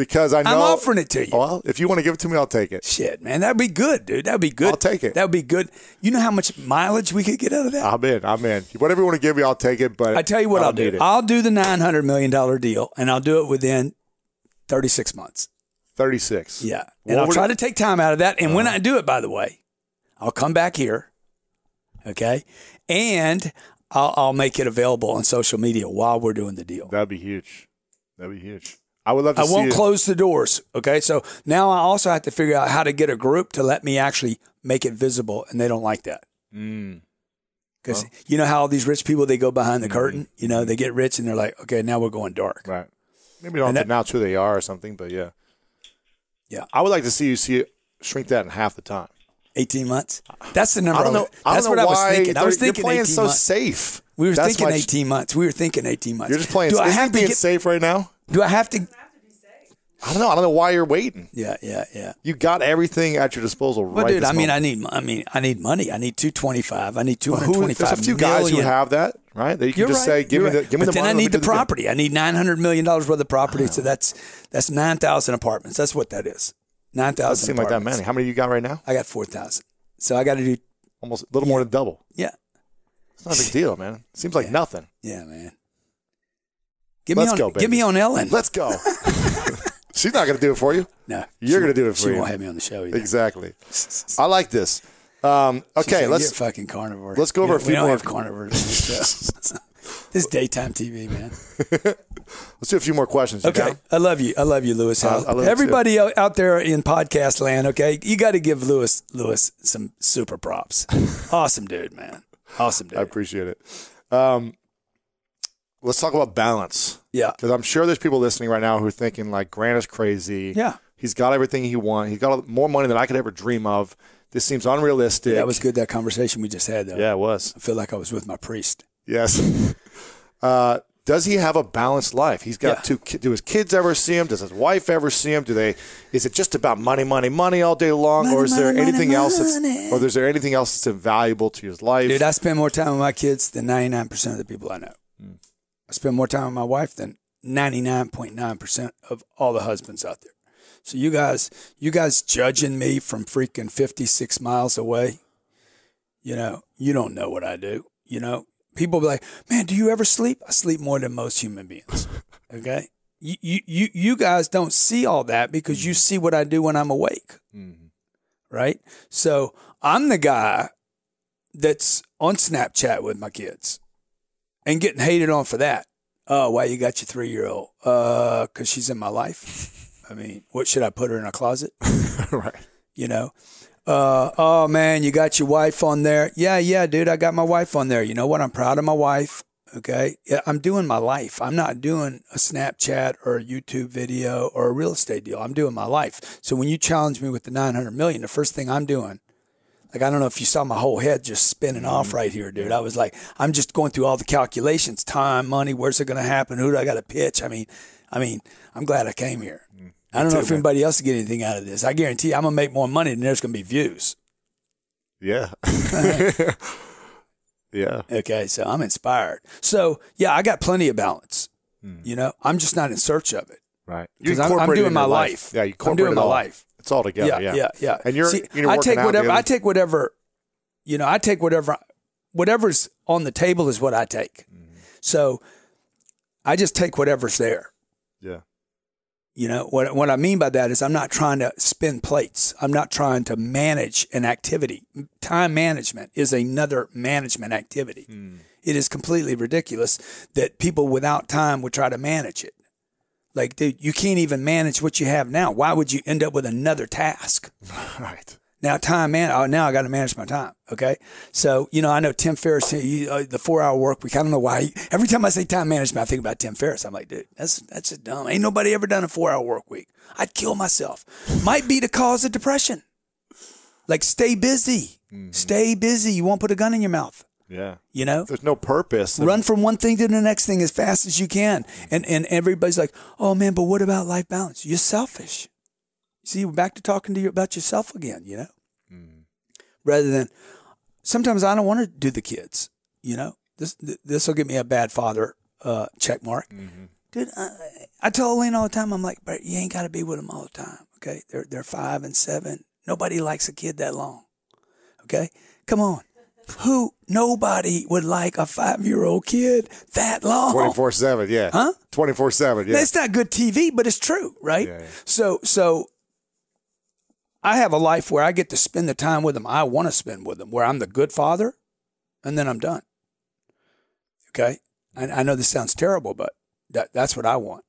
B: Because I know
I: I'm offering it to you.
B: Well, if you want to give it to me, I'll take it.
I: Shit, man, that'd be good, dude. That'd be good.
B: I'll take it.
I: That'd be good. You know how much mileage we could get out of that?
B: I'm in. I'm in. Whatever you want to give me, I'll take it. But
I: I tell you what I'll
B: don't
I: do.
B: it.
I: I'll do the nine hundred million dollar deal, and I'll do it within thirty six months.
B: 36.
I: Yeah,
B: What
I: and I'll try
B: it-
I: to take time out of that. And
B: Uh-huh.
I: when I do it, by the way, I'll come back here, okay, and I'll, I'll make it available on social media while we're doing the deal.
B: That'd be huge. That'd be huge. I would love to
I: I
B: see
I: won't
B: it.
I: close the doors. Okay. So now I also have to figure out how to get a group to let me actually make it visible, and they don't like that.
B: Mm.
I: Because you know how all these rich people they go behind the
B: Mm-hmm.
I: curtain. You know they get rich and they're like, okay, now we're going dark.
B: Right. Maybe don't
I: And
B: have to
I: that-
B: announce who they are or something, but yeah.
I: Yeah.
B: I would like to see you see it shrink that in half the time.
I: Eighteen months. That's the number.
B: I don't know. I
I: That's
B: don't
I: what
B: know
I: I was
B: why
I: thinking. I was
B: they're-
I: thinking
B: you're playing
I: 18
B: so
I: months.
B: safe.
I: We were
B: That's
I: thinking
B: my-
I: eighteen months. We were thinking eighteen months.
B: You're just playing.
I: Do I
B: isn't
I: have to
B: being
I: get?
B: safe right now?
I: Do I have to?
B: I don't know. I don't know why you're waiting.
I: Yeah, yeah, yeah.
B: You got everything at your disposal
I: Well,
B: right
I: dude,
B: this
I: I mean,
B: moment.
I: I need, I mean, I need money. I need two twenty five. I need two hundred
B: Who,
I: twenty
B: there's a few guys who have that, right? That you can
I: You're
B: just
I: right.
B: say, "Give
I: You're
B: me the,
I: right.
B: give me
I: but
B: the
I: then. I need the
B: do deal."
I: property. I need nine hundred million dollars worth of property. So that's that's nine thousand apartments. That's what that is. Nine thousand.
B: Doesn't seem like that many. How many do you got right now?
I: I got four thousand. So I got to do.
B: Almost a little more than double.
I: Yeah,
B: It's not a big deal, man. Seems like nothing.
I: yeah, man. Give
B: Let's
I: me on.
B: go, baby.
I: me on Ellen.
B: Let's go. She's not going to do it for you.
I: no,
B: You're gonna do it for
I: She
B: you.
I: She won't have me on the show either.
B: Exactly. I like this. Um, okay,
I: like,
B: let's
I: "You're fucking carnivore.
B: let's go over
I: we,
B: a few
I: we don't
B: more-
I: have carnivores this this is daytime TV, man.
B: let's do a few more questions.
I: Okay,
B: down?
I: I love you. I love you, Lewis.
B: I- I love you
I: Everybody out out there in podcast land, okay, you got to give Lewis Lewis some super props. awesome dude, man. Awesome dude.
B: I appreciate it. Um, let's talk about balance.
I: yeah,
B: Because I'm sure there's people listening right now who are thinking like Grant is crazy.
I: yeah.
B: He's got everything he wants. He's got more money than I could ever dream of. This seems unrealistic.
I: That was good. That conversation we just had, though.
B: Yeah, it was.
I: I feel like I was with my priest.
B: Yes. uh, does he have a balanced life? He's got
I: Yeah.
B: two. ki- Do his kids ever see him? Does his wife ever see him? Do they? Is it just about money, money, money all day long, or
I: Money,
B: is there
I: money,
B: anything
I: money,
B: else that's,
I: money.
B: or is there anything else that's invaluable to his life?
I: Dude, I spend more time with my kids than 99% of the people I know.
B: Hmm.
I: I spend more time with my wife than 99.9% of all the husbands out there. So you guys, you guys judging me from freaking 56 miles away, you know, you don't know what I do. You know, people be like, man, do you ever sleep? I sleep more than most human beings. Okay. You, you, you, you guys don't see all that because you mm-hmm. see what I do when I'm awake. Mm-hmm. Right. So I'm the guy that's on Snapchat with my kids and getting hated on for that. Oh, why you got your three year old? Uh, cause she's in my life. I mean, what should I put her in a closet?
B: right.
I: You know? Uh, oh man, you got your wife on there. Yeah, yeah, dude, I got my wife on there. You know what? I'm proud of my wife. Okay. Yeah, I'm doing my life. I'm not doing a Snapchat or a YouTube video or a real estate deal. I'm doing my life. So when you challenge me with the 900 million, the first thing I'm doing like I don't know if you saw my whole head just spinning off right here, dude. I was like, I'm just going through all the calculations, time, money, where's it going to happen, who do I got to pitch? I mean, I mean, I'm glad I came here. I don't know if anybody else will get anything out of this. I guarantee you, I'm gonna make more money than there's gonna be views.
B: Yeah. yeah.
I: Okay, so I'm inspired. So yeah, I got plenty of balance. You know, I'm just not in search of it.
B: Right.
I: because I'm, I'm doing my
B: your
I: life.
B: Yeah, you
I: I'm doing my life.
B: It's all together.
I: yeah,
B: Yeah.
I: yeah, yeah.
B: And you're,
I: See,
B: you're
I: I take whatever. I take whatever. You know, I take whatever. Whatever's on the table is what I take.
B: Mm-hmm.
I: So, I just take whatever's there.
B: Yeah.
I: You know what? What I mean by that is I'm not trying to spin plates. I'm not trying to manage an activity. Time management is another management activity. It is completely ridiculous that people without time would try to manage it. Like, dude, you can't even manage what you have now. Why would you end up with another task?
B: Right.
I: Now, time man, oh, now I got to manage my time. Okay, so you know, I know Tim Ferriss, he, uh, the four-hour work week. I don't know why. He, every time I say time management, I think about Tim Ferriss. I'm like, dude, that's that's just dumb. Ain't nobody ever done a four-hour work week. I'd kill myself. Might be the cause of depression. Like, stay busy. Stay busy. You won't put a gun in your mouth.
B: Yeah.
I: You know,
B: There's no purpose.
I: run from one thing to the next thing as fast as you can. And and everybody's like, "Oh man, but what about life balance? You're selfish." See, we're back to talking to you about yourself again. You know, rather than sometimes I don't want to do the kids. You know, this this will get me a bad father uh, check mark. Dude, I, I tell Elena all the time. I'm like, but you ain't got to be with them all the time. Okay, they're they're five and seven. Nobody likes a kid that long. Okay, come on. Who? Nobody would like a five year old kid that long.
B: 24 7, yeah.
I: Huh?
B: 24 7, yeah.
I: It's not good TV, but it's true, right?
B: Yeah, yeah.
I: So, so I have a life where I get to spend the time with them I want to spend with them, where I'm the good father, and then I'm done. Okay, I, I know this sounds terrible, but that, that's what I want.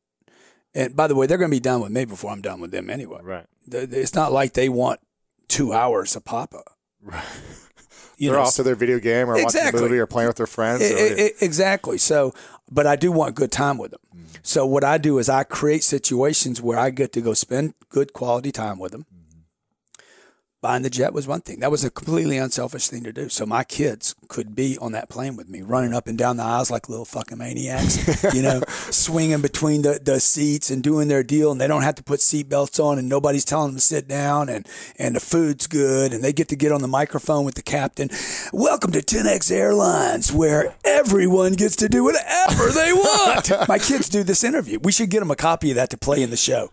I: And by the way, they're going to be done with me before I'm done with them anyway.
B: Right.
I: It's not like they want two hours of Papa. Right. You
B: They're
I: know,
B: off to their video game or watching a movie or playing with their friends.
I: I-
B: or-
I: I- I- exactly. So, but I do want good time with them. Mm-hmm. So what I do is I create situations where I get to go spend good quality time with them. Mm-hmm. Buying the jet was one thing. That was a completely unselfish thing to do. So my kids could be on that plane with me, running up and down the aisles like little fucking maniacs, you know, swinging between the, the seats and doing their deal. And they don't have to put seatbelts on and nobody's telling them to sit down and, and the food's good. And they get to get on the microphone with the captain. Welcome to 10X Airlines, where everyone gets to do whatever they want. my kids do this interview. We should get them a copy of that to play in the show.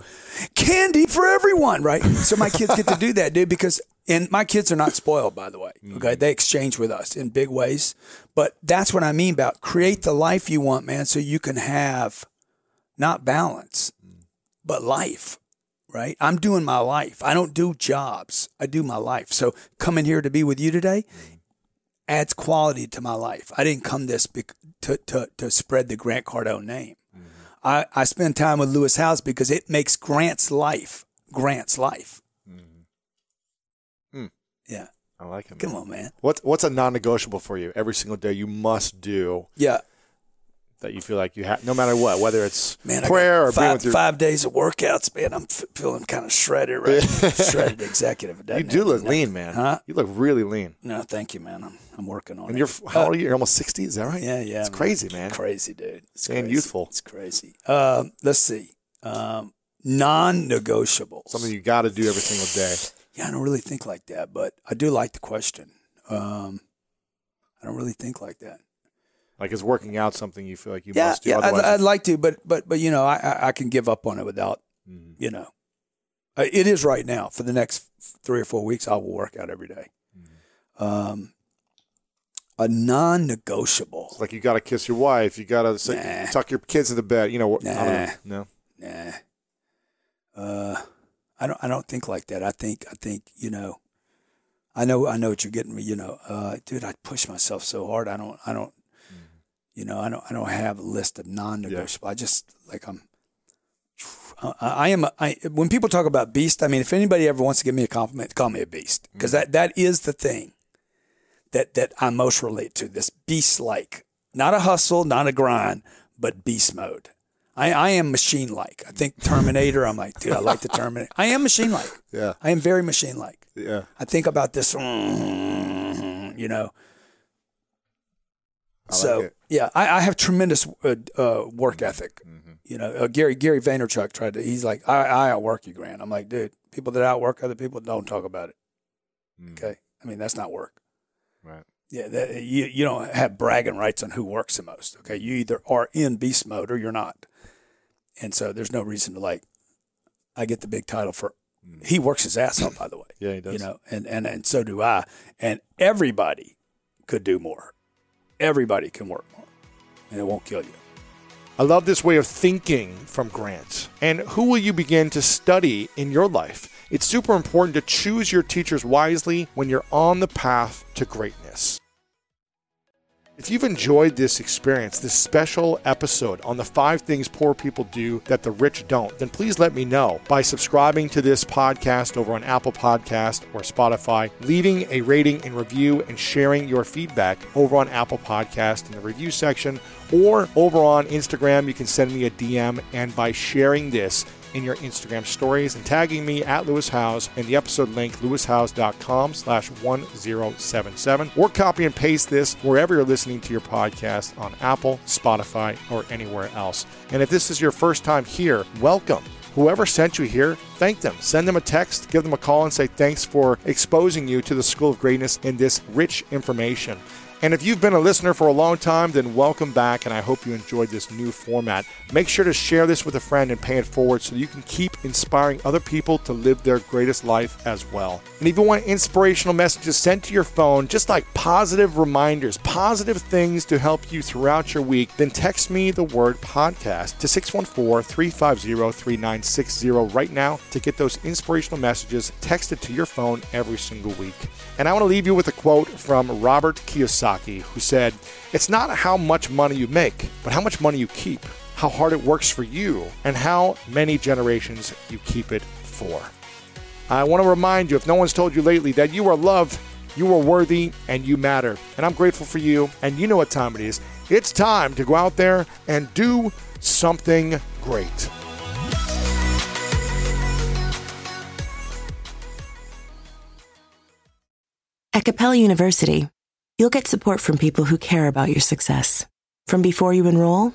I: Candy for everyone, right? So my kids get to do that, dude, because and my kids are not spoiled, by the way. Mm-hmm. Okay, they exchange with us in big ways, but that's what I mean about create the life you want, man, so you can have not balance, mm. but life. Right? I'm doing my life. I don't do jobs. I do my life. So coming here to be with you today mm. adds quality to my life. I didn't come this bec- to, to, to spread the Grant Cardone name. Mm-hmm. I, I spend time with Lewis Howes because it makes Grant's life Grant's life. Yeah.
B: I like it.
I: Come on, man.
B: What's what's a non-negotiable for you every single day? You must do
I: Yeah.
B: that. You feel like you have, no matter what, whether it's
I: Man,
B: prayer or
I: five,
B: your.
I: five days of workouts, man. I'm f- feeling kind of shredded, right? shredded executive.
B: You do
I: it?
B: look
I: No.
B: lean, man.
I: Huh?
B: You look really lean.
I: No, thank you, man. I'm, I'm working on
B: And
I: it.
B: you're how old are you? You're almost sixty. Is that right?
I: Yeah, yeah.
B: It's
I: man.
B: crazy, man.
I: Crazy, dude. It's
B: Staying
I: crazy.
B: youthful.
I: It's crazy. Um, let's see. Um, non-negotiables.
B: Something you got to do every single day.
I: Yeah, I don't really think like that, but I do like the question. Um, I don't really think like that.
B: Like is working out something you feel like you
I: yeah,
B: must do?
I: yeah, I'd, I'd like to, but but but you know, I I, I can give up on it without,
B: Mm-hmm.
I: you know, it is right now. For the next three or four weeks, I will work out every day.
B: Mm-hmm.
I: Um, a non-negotiable.
B: It's like you got to kiss your wife. You got to
I: Nah.
B: tuck your kids into bed. You know, I don't know.
I: Nah.
B: no.
I: Nah. Uh, I don't. I don't think like that. I think. I think. You know. I know. I know what you're getting. me. You know, uh, dude. I push myself so hard. I don't. I don't. You know. I don't. I don't have a list of non-negotiable. I just like I'm. I, I am. a- I when people talk about beast. I mean, if anybody ever wants to give me a compliment, call me a beast because that that is the thing that that I most relate to. This beast-like, not a hustle, not a grind, but beast mode. I, I am machine like. I think Terminator. I'm like, dude, I like the Terminator. I am machine like.
B: Yeah.
I: I am very machine like.
B: Yeah.
I: I think about this, you know.
B: I
I: so
B: it.
I: yeah, I, I have tremendous uh, uh, work ethic.
B: Mm-hmm.
I: You know, uh, Gary Gary Vaynerchuk tried to. He's like, I, I outwork you, Grant. I'm like, dude, people that outwork other people don't talk about it. Okay, I mean that's not work.
B: Mm. Right.
I: Yeah, that, you you don't have bragging rights on who works the most. Okay, you either are in beast mode or you're not, and so there's no reason to like. I get the big title for. He works his ass off, by the way.
B: Mm. Yeah, he does.
I: You know, and and and so do I. And everybody could do more. Everybody can work more, and it won't kill you.
B: I love this way of thinking from Grant. And who will you begin to study in your life? It's super important to choose your teachers wisely when you're on the path to greatness. If you've enjoyed this experience, this special episode on the five things poor people do that the rich don't, then please let me know by subscribing to this podcast over on Apple Podcast or Spotify, leaving a rating and review, and sharing your feedback over on Apple Podcast in the review section or over on Instagram. You can send me a DM, and by sharing this, in your Instagram stories and tagging me at Lewis Howes in the episode link, lewishowes.com slash 1077, or copy and paste this wherever you're listening to your podcast on Apple, Spotify, or anywhere else. And if this is your first time here, welcome. Whoever sent you here, thank them. Send them a text, give them a call, and say thanks for exposing you to the School of Greatness in this rich information. And if you've been a listener for a long time, then welcome back, and I hope you enjoyed this new format. Make sure to share this with a friend and pay it forward so you can keep inspiring other people to live their greatest life as well. And if you want inspirational messages sent to your phone, just like positive reminders, positive things to help you throughout your week, then text me the word podcast to 614 350 3960 right now to get those inspirational messages texted to your phone every single week. And I want to leave you with a quote from Robert Kiyosaki, who said, It's not how much money you make, but how much money you keep, how hard it works for you, and how many generations you keep it for. I want to remind you, if no one's told you lately, that you are loved, you are worthy, and you matter. And I'm grateful for you, and you know what time it is. It's time to go out there and do something great.
J: At Capella University, you'll get support from people who care about your success. From before you enroll